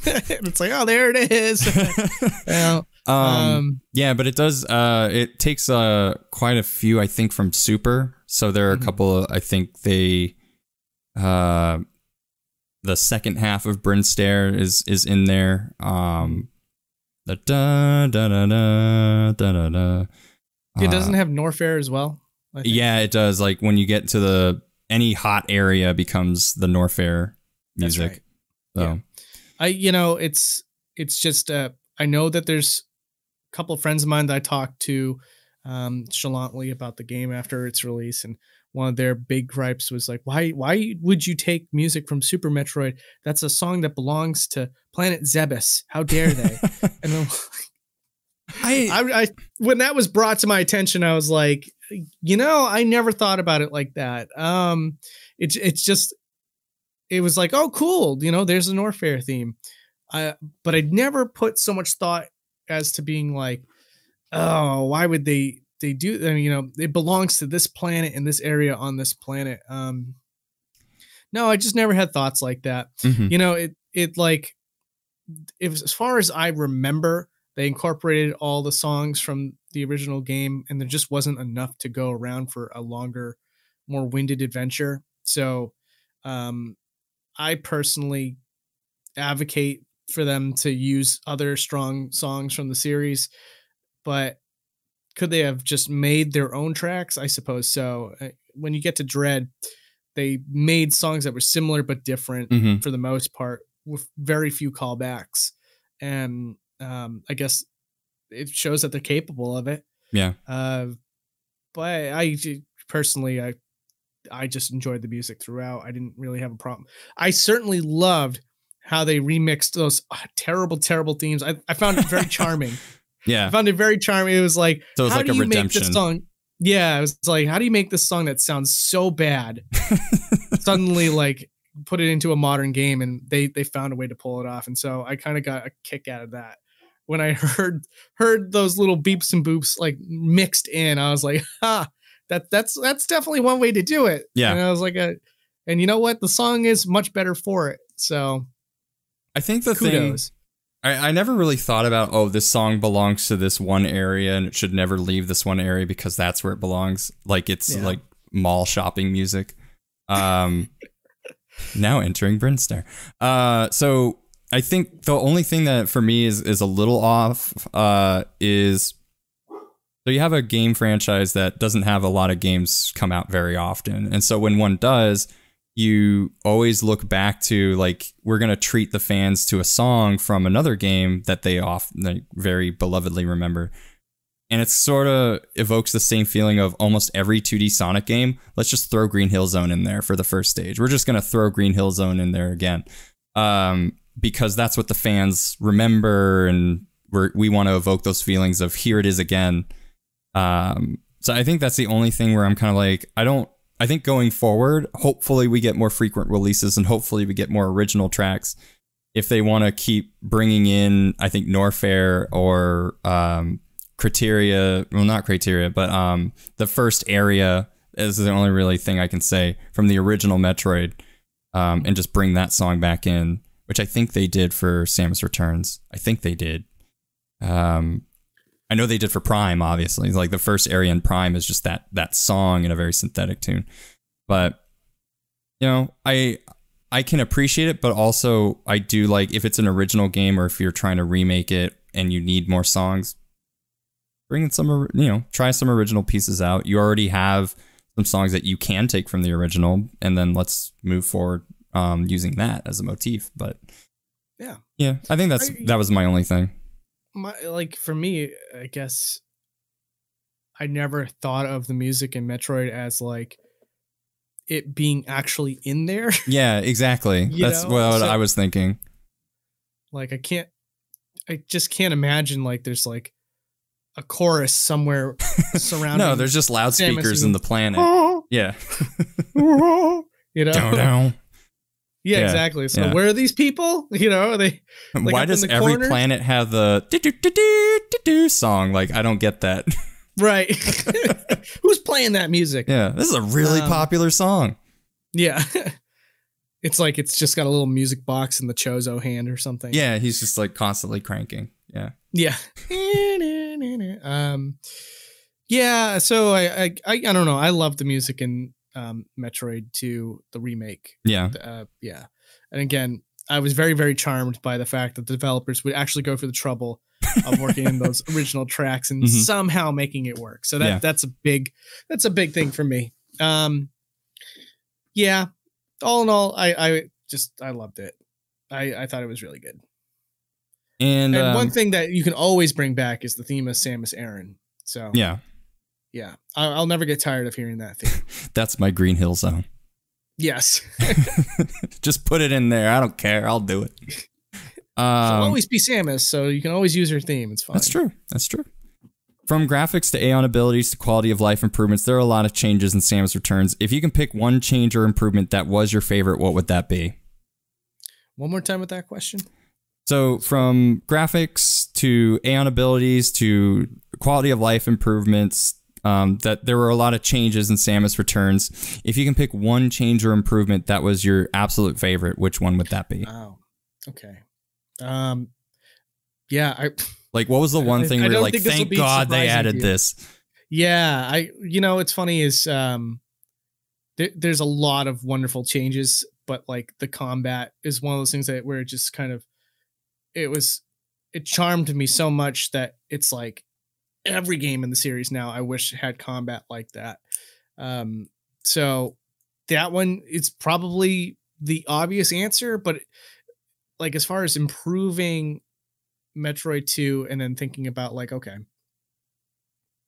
S2: it's like oh there it is.
S1: Well, um, um, yeah but it does uh it takes uh quite a few i think from super. So there are mm-hmm. a couple of, i think they uh the second half of Bryn is is in there. Um the da da da da da da da.
S2: It doesn't uh, have Norfair as well
S1: yeah it does. Like when you get to the any hot area becomes the Norfair music. Right. So yeah.
S2: I you know, it's it's just uh I know that there's a couple of friends of mine that I talked to um chalantly about the game after its release and one of their big gripes was like why why would you take music from Super Metroid? That's a song that belongs to Planet Zebes. How dare they? and I, I, I when that was brought to my attention, I was like, you know, I never thought about it like that. Um, it's it's just it was like, oh, cool, you know, there's a Norfair theme. I but I'd never put so much thought as to being like, oh, why would they they do? I mean, you know, it belongs to this planet in this area on this planet. Um, no, I just never had thoughts like that. Mm-hmm. You know, it it like it was as far as I remember they incorporated all the songs from the original game, and there just wasn't enough to go around for a longer, more winded adventure. So, um, I personally advocate for them to use other strong songs from the series, but could they have just made their own tracks? I suppose so. Uh, when you get to Dread, they made songs that were similar but different mm-hmm. for the most part, with very few callbacks. And um, I guess it shows that they're capable of it.
S1: Yeah.
S2: Uh, but I personally, I I just enjoyed the music throughout. I didn't really have a problem. I certainly loved how they remixed those uh, terrible, terrible themes. I, I found it very charming.
S1: yeah,
S2: I found it very charming. It was like, so it was how like do you redemption. make this song? Yeah, it was like, how do you make this song that sounds so bad suddenly like put it into a modern game? And they they found a way to pull it off. And so I kind of got a kick out of that when I heard heard those little beeps and boops like mixed in, I was like, ha, that that's that's definitely one way to do it.
S1: Yeah.
S2: And I was like a and you know what? The song is much better for it. So
S1: I think the kudos. thing I, I never really thought about, oh, this song belongs to this one area and it should never leave this one area because that's where it belongs. Like it's yeah. like mall shopping music. Um now entering Brinstar. Uh so I think the only thing that for me is is a little off uh, is so you have a game franchise that doesn't have a lot of games come out very often, and so when one does, you always look back to like we're gonna treat the fans to a song from another game that they often like, very belovedly remember. And it sort of evokes the same feeling of almost every 2D Sonic game. Let's just throw Green Hill Zone in there for the first stage. We're just gonna throw Green Hill Zone in there again. Um, because that's what the fans remember and we we want to evoke those feelings of here it is again. Um, so I think that's the only thing where I'm kind of like, I don't, I think going forward, hopefully we get more frequent releases and hopefully we get more original tracks. If they want to keep bringing in, I think Norfair or um, Crateria, well, not Crateria, but um, the first area is the only really thing I can say from the original Metroid, um, and just bring that song back in, which I think they did for Samus Returns. I think they did. Um, I know they did for Prime, obviously. Like the first area in Prime is just that that song in a very synthetic tune. But you know, I I can appreciate it, but also I do like if it's an original game or if you're trying to remake it and you need more songs, bring in some you know, try some original pieces out. You already have some songs that you can take from the original, and then let's move forward um, using that as a motif. But
S2: yeah,
S1: yeah, I think that's
S2: I-
S1: that was my only thing.
S2: my like for me, I guess I never thought of the music in Metroid as like it being actually in there.
S1: Yeah, exactly. That's
S2: know,
S1: what
S2: so-
S1: I was thinking.
S2: like I can't I just can't imagine like there's like a chorus somewhere surrounding
S1: No, there's just loudspeakers in the planet. Yeah.
S2: you know
S1: Down, down.
S2: Yeah,
S1: Yeah,
S2: exactly so
S1: yeah.
S2: where are these people you know are they Like
S1: Why does
S2: the
S1: every
S2: corner?
S1: planet have the do do do do do do song? Like I don't get that.
S2: right who's playing that music
S1: yeah, this is a really
S2: Um,
S1: popular song.
S2: Yeah. it's like it's just got a little music box in the Chozo hand or something.
S1: Yeah, he's just like constantly cranking. Yeah.
S2: Yeah. um yeah, so I, I I I don't know. I love the music in um Metroid to the remake.
S1: Yeah.
S2: Uh yeah. And again, I was very very charmed by the fact that the developers would actually go for the trouble of working in those original tracks and
S1: Mhm.
S2: somehow making it work. So that
S1: Yeah.
S2: that's a big that's a big thing for me. Um yeah, all in all, I I just I loved it. I I thought it was really good.
S1: And,
S2: And
S1: um,
S2: one thing that you can always bring back is the theme of Samus Aran. So
S1: yeah,
S2: yeah, I'll never get tired of hearing that theme.
S1: that's my Green Hill Zone.
S2: yes,
S1: just put it in there. I don't care. I'll do it.
S2: she'll
S1: Um,
S2: always be Samus, so you can always use her theme. It's fine.
S1: That's true. That's true. From graphics to Aeion abilities to quality of life improvements, there are a lot of changes in Samus Returns. If you can pick one change or improvement that was your favorite, what would that be?
S2: One more time with that question.
S1: So, from graphics to Aeion abilities to quality of life improvements, um, that there were a lot of changes in Samus Returns. If you can pick one change or improvement that was your absolute favorite, which one would that be?
S2: Oh, okay. Um, yeah, I
S1: Like, what was the one
S2: I-
S1: thing
S2: I
S1: where you're like,
S2: think this will
S1: thank God they added this?
S2: Yeah, I you know what's funny is um there, there's a lot of wonderful changes, but like the combat is one of those things that where it just kind of it was it charmed me so much that it's like every game in the series now I wish had combat like that. Um so that one is probably the obvious answer, but like as far as improving Metroid 2 and then thinking about like okay,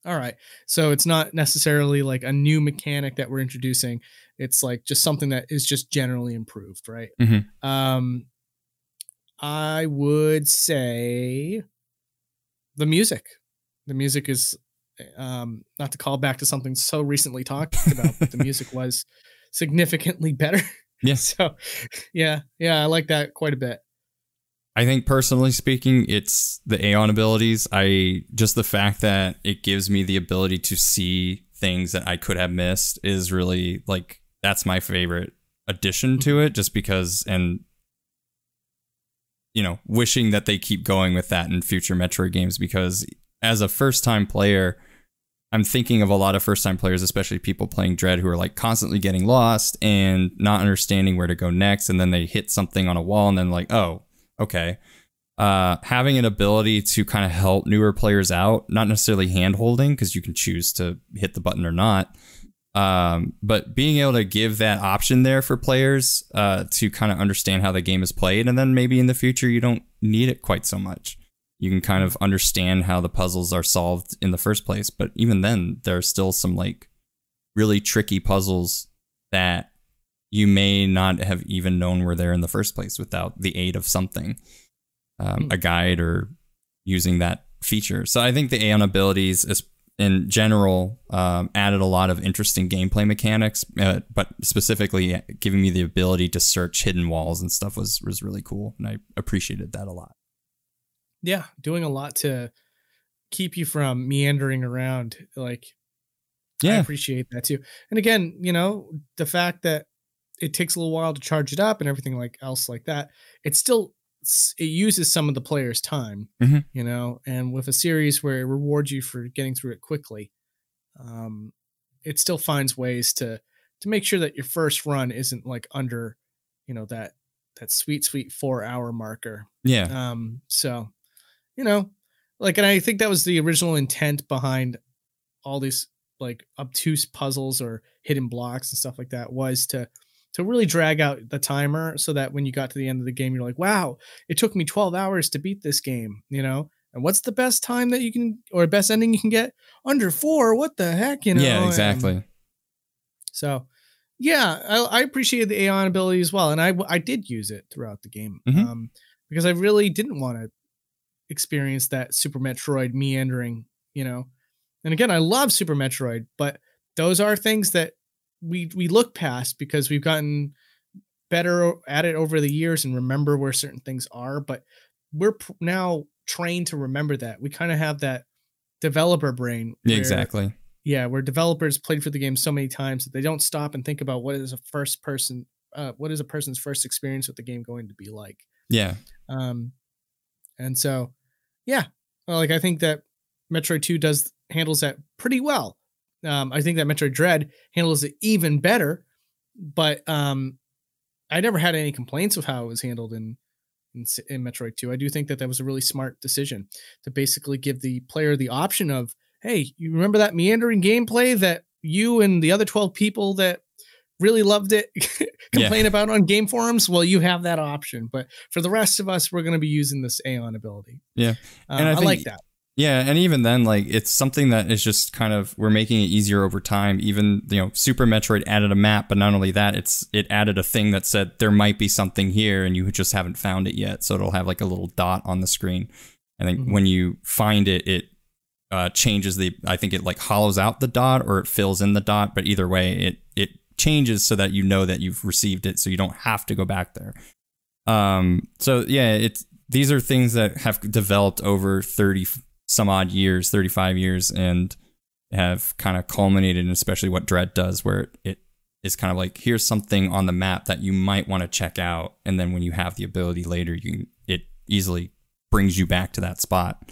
S2: all right. So it's not necessarily like a new mechanic that we're introducing. It's like just something that is just generally improved, right?
S1: Mhm.
S2: Um I would say the music. The music is um not to call back to something so recently talked about, but the music was significantly better.
S1: Yeah.
S2: So yeah, yeah, I like that quite a bit.
S1: I think personally speaking, it's the Aeion abilities. I just the fact that it gives me the ability to see things that I could have missed is really like that's my favorite addition to it just because and you know, wishing that they keep going with that in future Metroid games because as a first time player, I'm thinking of a lot of first time players, especially people playing Dread who are like constantly getting lost and not understanding where to go next and then they hit something on a wall and then like, "Oh, okay. Uh, having an ability to kind of help newer players out, not necessarily hand holding, because you can choose to hit the button or not. Um, but being able to give that option there for players uh, to kind of understand how the game is played, and then maybe in the future you don't need it quite so much. You can kind of understand how the puzzles are solved in the first place, but even then, there are still some like really tricky puzzles that you may not have even known were there in the first place without the aid of something, um,
S2: Hmm.
S1: a guide or using that feature. So I think the Aeion abilities is in general um, added a lot of interesting gameplay mechanics, uh, but specifically giving me the ability to search hidden walls and stuff was was really cool, and I appreciated that a lot.
S2: Yeah, doing a lot to keep you from meandering around. Like, I
S1: Yeah.
S2: appreciate that too. And again, you know, the fact that it takes a little while to charge it up and everything like else like that, it still it uses some of the player's time,
S1: Mhm.
S2: you know. And with a series where it rewards you for getting through it quickly, um, it still finds ways to to make sure that your first run isn't like under, you know, that that sweet sweet four hour marker.
S1: Yeah.
S2: Um, so, you know, like, and I think that was the original intent behind all these like obtuse puzzles or hidden blocks and stuff like that was to to really drag out the timer so that when you got to the end of the game, you're like, wow, it took me 12 hours to beat this game, you know? And what's the best time that you can or best ending you can get? Under four. What the heck? You know?
S1: yeah,
S2: And
S1: exactly.
S2: so, yeah, I, I appreciated the Aeion ability as well, and I I did use it throughout the game
S1: Mhm.
S2: um, because I really didn't want to experience that Super Metroid meandering, you know. And again, I love Super Metroid, but those are things that we we look past because we've gotten better at it over the years and remember where certain things are. But we're pr- now trained to remember that. We kind of have that developer brain. Where-
S1: exactly.
S2: yeah, where developers played for the game so many times that they don't stop and think about what is a first person, uh, what is a person's first experience with the game going to be like.
S1: Yeah.
S2: Um, and so, yeah, like I think that Metroid Two does handles that pretty well. Um, I think that Metroid Dread handles it even better, but um, I never had any complaints with how it was handled in, in in Metroid Two. I do think that that was a really smart decision to basically give the player the option of, hey, you remember that meandering gameplay that you and the other twelve people that really loved it complain about on game forums well you have that option but for the rest of us we're going to be using this aeion ability
S1: Yeah.
S2: um,
S1: And I
S2: I,
S1: think-
S2: like that
S1: Yeah, and even then, like it's something that is just kind of we're making it easier over time. Even you know, Super Metroid added a map, but not only that, it's it added a thing that said there might be something here, and you just haven't found it yet. So it'll have like a little dot on the screen, and then
S2: Mhm.
S1: when you find it, it uh, changes the. I think it like hollows out the dot or it fills in the dot, but either way, it it changes so that you know that you've received it, so you don't have to go back there. Um. So yeah, it's these are things that have developed over thirty some odd years, 35 years, and have kind of culminated in especially what Dread does, where it is kind of like here's something on the map that you might want to check out, and then when you have the ability later, you it easily brings you back to that spot.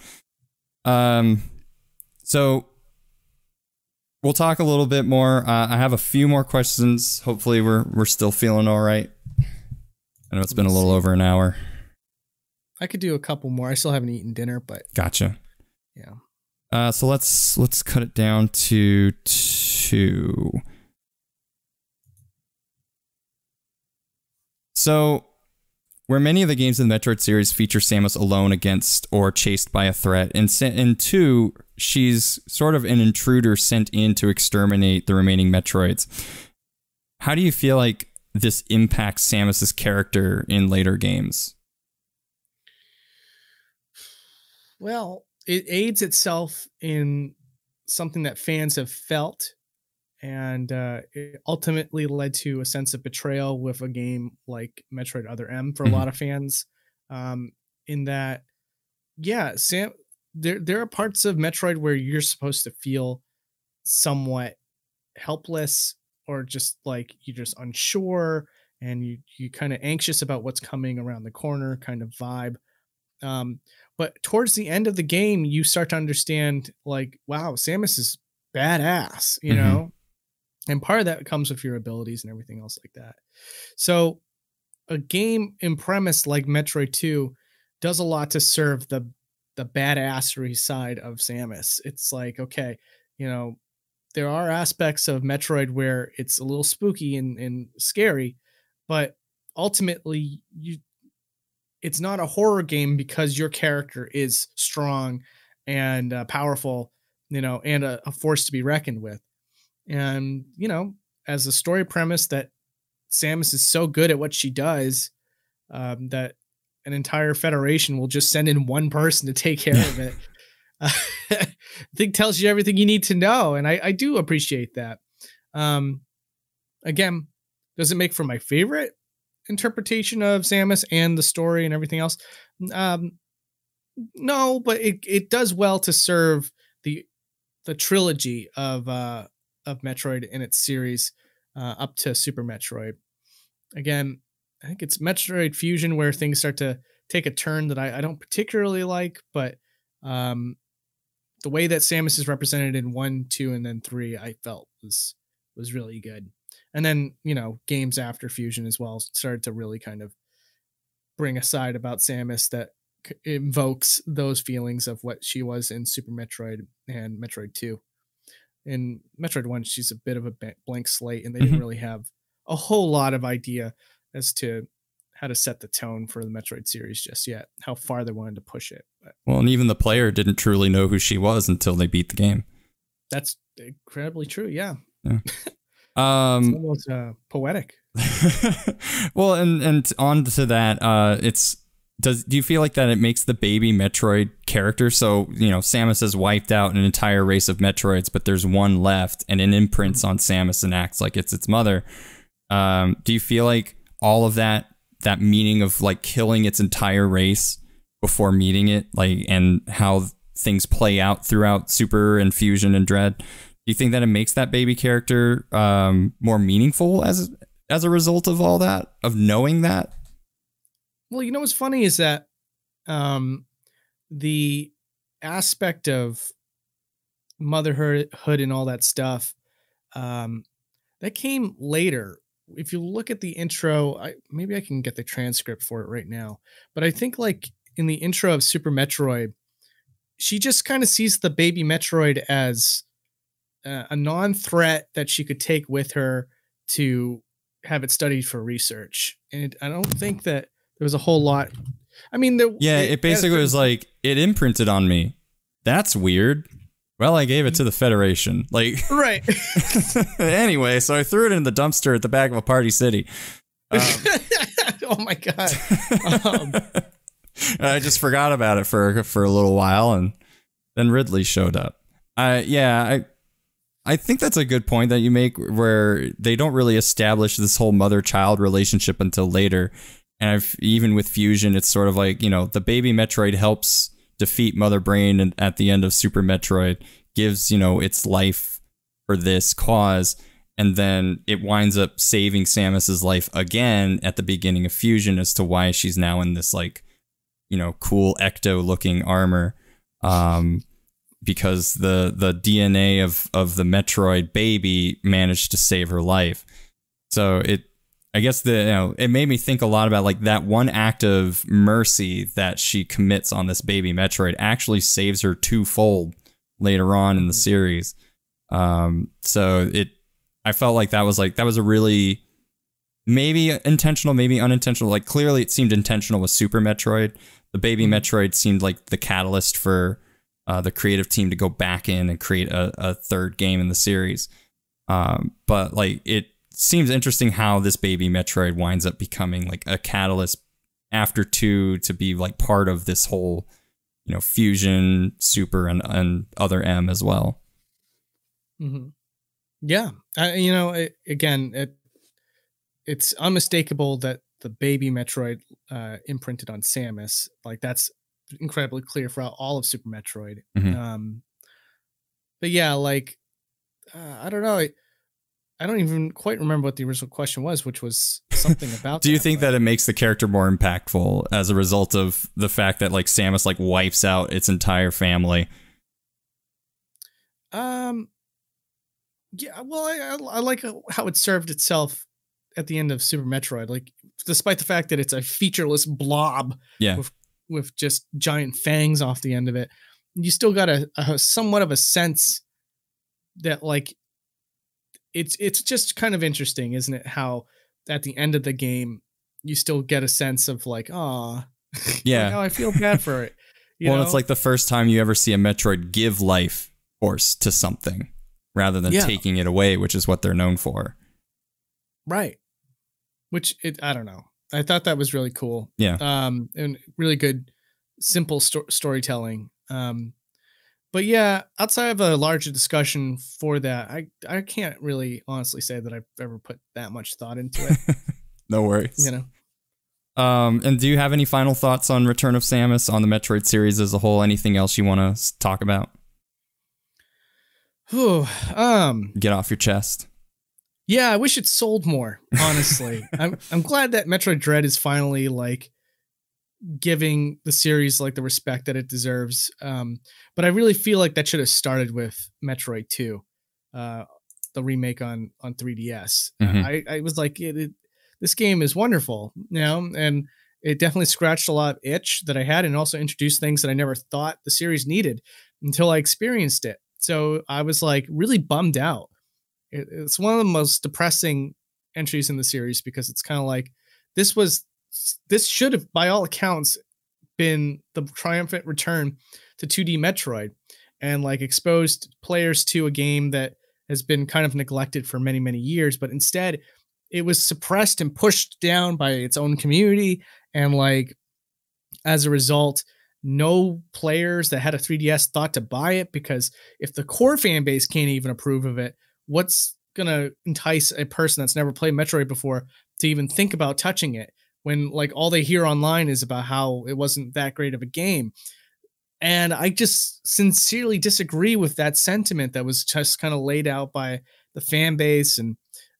S1: Um, so we'll talk a little bit more. Uh, I have a few more questions. Hopefully, we're we're still feeling all right. I know it's been a little over an hour.
S2: i could do a couple more i still haven't eaten dinner but
S1: Gotcha.
S2: yeah
S1: Uh, so let's let's cut it down to two. So, where many of the games in the Metroid series feature Samus alone against or chased by a threat, in in two, she's sort of an intruder sent in to exterminate the remaining Metroids. How do you feel like this impacts Samus's character in later games?
S2: well it aids itself in something that fans have felt and uh, it ultimately led to a sense of betrayal with a game like Metroid Other M for a
S1: Mhm.
S2: lot of fans. Um, in that, yeah, Sam, there there are parts of Metroid where you're supposed to feel somewhat helpless or just like you're just unsure and you you kind of anxious about what's coming around the corner kind of vibe. Um, but towards the end of the game, you start to understand like, wow, Samus is badass, you
S1: Mhm.
S2: know? And part of that comes with your abilities and everything else like that. So a game in premise like Metroid 2 does a lot to serve the the badassery side of Samus. It's like, okay, you know, there are aspects of Metroid where it's a little spooky and, and scary, but ultimately you it's not a horror game because your character is strong and uh, powerful, you know, and a, a force to be reckoned with. And, you know, as a story premise that Samus is so good at what she does um, that an entire federation will just send in one person to take care of it. I think tells you everything you need to know. And I, I do appreciate that. Um, again, does it make for my favorite interpretation of Samus and the story and everything else? Um, No, but it it does well to serve the the trilogy of uh of Metroid in its series uh, up to Super Metroid. Again, I think it's Metroid Fusion where things start to take a turn that I, I don't particularly like, but um, the way that Samus is represented in one, two, and then three, I felt was was really good. And then you know games after Fusion as well started to really kind of bring a side about Samus that invokes those feelings of what she was in Super Metroid and Metroid Two. In Metroid One, she's a bit of a blank slate, and they mm-hmm. didn't really have a whole lot of idea as to how to set the tone for the Metroid series just yet, how far they wanted to push it.
S1: But well, and even the player didn't truly know who she was until they beat the game.
S2: That's incredibly true. Yeah.
S1: yeah. Um,
S2: it's almost uh, poetic.
S1: well, and and on to that, uh, it's does do you feel like that it makes the baby Metroid character so you know Samus has wiped out an entire race of Metroids, but there's one left, and it imprints on Samus and acts like it's its mother. Um, do you feel like all of that that meaning of like killing its entire race before meeting it, like and how things play out throughout Super and Fusion and Dread. Do you think that it makes that baby character um, more meaningful as as a result of all that, of knowing that?
S2: Well, you know what's funny is that um, the aspect of motherhood and all that stuff um, that came later if you look at the intro, I maybe I can get the transcript for it right now. But I think like in the intro of Super Metroid, she just kind of sees the baby Metroid as uh, a non-threat that she could take with her to have it studied for research. And I don't think that there was a whole lot. I mean, there,
S1: yeah, it, it basically was like it imprinted on me. That's weird. Well, I gave it to the Federation. Like,
S2: right.
S1: anyway, so I threw it in the dumpster at the back of a party city.
S2: Um, oh my god! Um,
S1: I just forgot about it for for a little while, and then Ridley showed up. I yeah, I I think that's a good point that you make, where they don't really establish this whole mother child relationship until later. And I've even with Fusion, it's sort of like you know the baby Metroid helps defeat Mother Brain at the end of Super Metroid, gives, you know, its life for this cause. And then it winds up saving Samus's life again at the beginning of Fusion as to why she's now in this, like, you know, cool ecto looking armor. Um, because the the DNA of of the Metroid baby managed to save her life. So it I guess the you know it made me think a lot about like that one act of mercy that she commits on this baby Metroid actually saves her twofold later on in the mm-hmm. series. Um, so it I felt like that was like that was a really maybe intentional, maybe unintentional. Like clearly it seemed intentional with Super Metroid. The baby mm-hmm. Metroid seemed like the catalyst for uh, the creative team to go back in and create a, a third game in the series. Um, but like it seems interesting how this baby Metroid winds up becoming like a catalyst after two to be like part of this whole, you know, fusion, super, and and other M as well.
S2: Mm-hmm. Yeah, I, you know, it, again, it it's unmistakable that the baby Metroid uh, imprinted on Samus. Like that's incredibly clear for all of Super Metroid. Mm-hmm. Um, but yeah, like uh, I don't know. It, I don't even quite remember what the original question was, which was something about.
S1: Do you think that it makes the character more impactful as a result of the fact that like Samus like wipes out its entire family?
S2: Um. Yeah, well, I, I like how it served itself at the end of Super Metroid. Like, despite the fact that it's a featureless blob,
S1: yeah,
S2: with, with just giant fangs off the end of it, you still got a, a somewhat of a sense that like it's it's just kind of interesting, isn't it? How at the end of the game you still get a sense of like, oh,
S1: yeah,
S2: like, oh, I feel bad for it.
S1: well, know? it's like the first time you ever see a Metroid give life force to something rather than yeah. taking it away, which is what they're known for.
S2: Right. Which it, I don't know. I thought that was really cool.
S1: Yeah.
S2: Um, and really good, simple sto- storytelling. Um, but yeah, outside of a larger discussion for that, I I can't really honestly say that I've ever put that much thought into it.
S1: no worries.
S2: You know.
S1: Um, and do you have any final thoughts on Return of Samus on the Metroid series as a whole? Anything else you want to talk about?
S2: Whew, um,
S1: Get off your chest.
S2: yeah, I wish it sold more. Honestly, I'm I'm glad that Metroid Dread is finally like giving the series like the respect that it deserves. Um, but I really feel like that should have started with Metroid Two, uh, the remake on on 3DS.
S1: Mhm.
S2: I I was like, it, it, this game is wonderful, you know, and it definitely scratched a lot of itch that I had, and also introduced things that I never thought the series needed until I experienced it. So I was like really bummed out. It, it's one of the most depressing entries in the series because it's kind of like this was this should have, by all accounts, been the triumphant return to 2D Metroid and like exposed players to a game that has been kind of neglected for many, many years. But instead, it was suppressed and pushed down by its own community. And like, as a result, no players that had a 3DS thought to buy it because if the core fan base can't even approve of it, what's gonna entice a person that's never played Metroid before to even think about touching it when like all they hear online is about how it wasn't that great of a game. And I just sincerely disagree with that sentiment that was just kind of laid out by the fan base and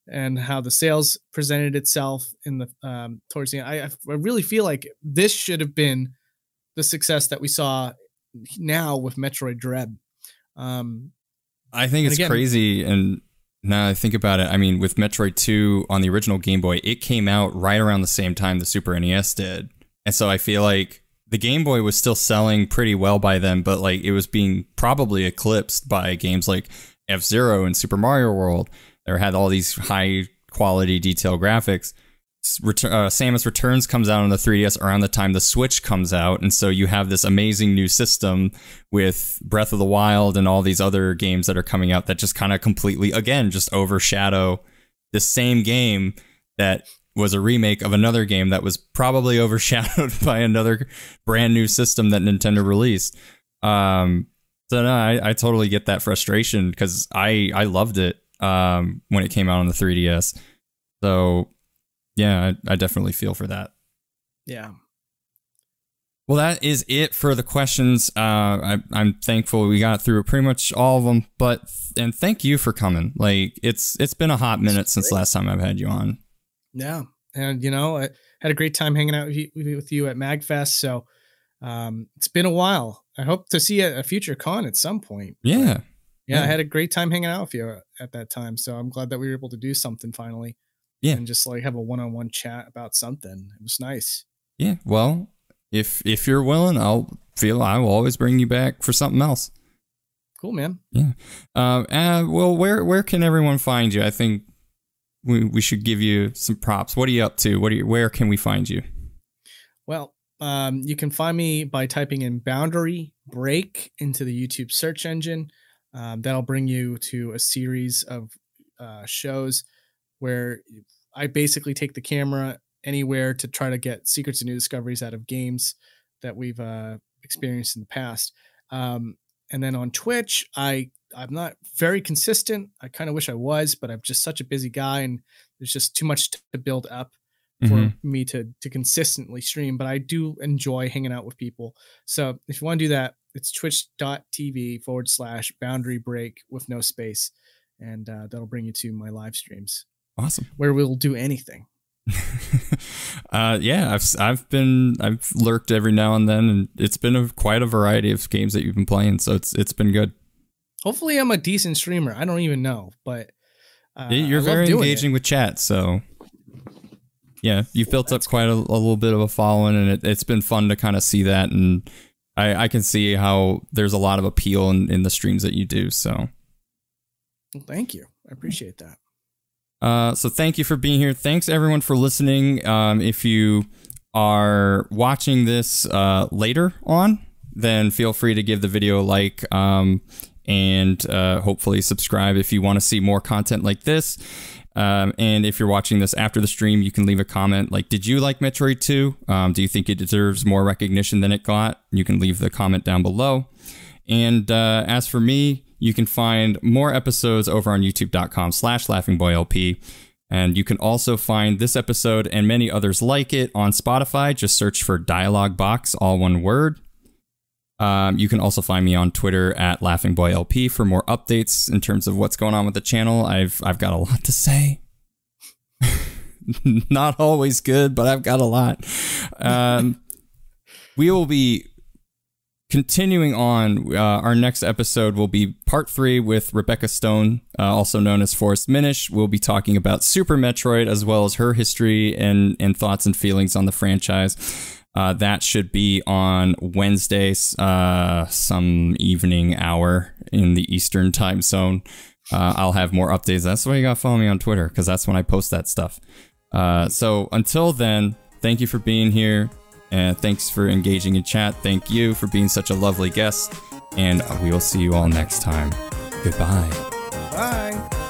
S2: and how the sales presented itself in the um, towards the end. I, I really feel like this should have been the success that we saw now with Metroid Dread. Um,
S1: I think it's
S2: again-
S1: crazy. And now I think about it, I mean, with Metroid 2 on the original Game Boy, it came out right around the same time the Super NES did. And so I feel like the Game Boy was still selling pretty well by then, but like it was being probably eclipsed by games like F Zero and Super Mario World. That had all these high quality detail graphics. Uh, Samus Returns comes out on the 3DS around the time the Switch comes out, and so you have this amazing new system with Breath of the Wild and all these other games that are coming out that just kind of completely, again, just overshadow the same game that was a remake of another game that was probably overshadowed by another brand new system that Nintendo released. Um, so no, I, I totally get that frustration because I I loved it um, when it came out on the 3DS. So yeah, I, I definitely feel for that.
S2: yeah.
S1: Well, that is it for the questions. Uh, I, I'm thankful we got through pretty much all of them, but and thank you for coming. Like it's it's been a hot minute since last time I've had you on.
S2: Yeah, and you know, I had a great time hanging out with you, with you at Magfest. So um, it's been a while. I hope to see at a future con at some point.
S1: Yeah,
S2: Yeah,
S1: Yeah.
S2: I had a great time hanging out with you at that time. So I'm glad that we were able to do something finally.
S1: Yeah.
S2: and just like have a one-on-one chat about something. It was nice.
S1: yeah. Well, if if you're willing, I'll feel I will always bring you back for something else.
S2: Cool, man. Yeah.
S1: Um, uh, well, where where can everyone find you? I think we we should give you some props. What are you up to? What are you, where can we find you?
S2: Well, um, you can find me by typing in boundary break into the YouTube search engine. Um, that'll bring you to a series of uh, shows where I basically take the camera anywhere to try to get secrets and new discoveries out of games that we've uh, experienced in the past. Um, and then on Twitch, I I'm not very consistent. I kind of wish I was, but I'm just such a busy guy, and there's just too much to build up for
S1: Mhm.
S2: me to to consistently stream. But I do enjoy hanging out with people. So if you want to do that, it's twitch.tv forward slash boundary break with no space. And uh, that'll bring you to my live streams
S1: Awesome.
S2: where we'll do anything.
S1: uh, yeah, I've I've been I've lurked every now and then, and it's been a, quite a variety of games that you've been playing. So it's it's been good.
S2: Hopefully, I'm a decent streamer. I don't even know, but uh,
S1: You're
S2: I
S1: very
S2: doing it.
S1: engaging with chat, so yeah, you've built up quite a, a little bit of a following, and it, it's been fun to kind of see that, and I, I can see how there's a lot of appeal in, in the streams that you do. So,
S2: Well, thank you. I appreciate that.
S1: Uh, so thank you for being here. Thanks everyone for listening. Um, if you are watching this uh, later on, then feel free to give the video a like. Um, and uh, hopefully subscribe if you want to see more content like this. Um, and if you're watching this after the stream, you can leave a comment like, Did you like Metroid 2? Um, do you think it deserves more recognition than it got? You can leave the comment down below. And uh, as for me, you can find more episodes over on youtube.com slash laughingboylp. And you can also find this episode and many others like it on Spotify. Just search for Dialogue Box, all one word. Um, you can also find me on Twitter at LaughingBoyLP for more updates in terms of what's going on with the channel. I've I've got a lot to say. Not always good, but I've got a lot. Um, we will be continuing on. Uh, our next episode will be part three with Rebecca Stone, uh, also known as Forrest Minish. We'll be talking about Super Metroid as well as her history and and thoughts and feelings on the franchise. Uh, that should be on Wednesday, uh, some evening hour in the Eastern time zone. Uh, I'll have more updates. That's why you got to follow me on Twitter because that's when I post that stuff. Uh, so until then, thank you for being here. And thanks for engaging in chat. Thank you for being such a lovely guest. And we will see you all next time. Goodbye.
S2: Bye.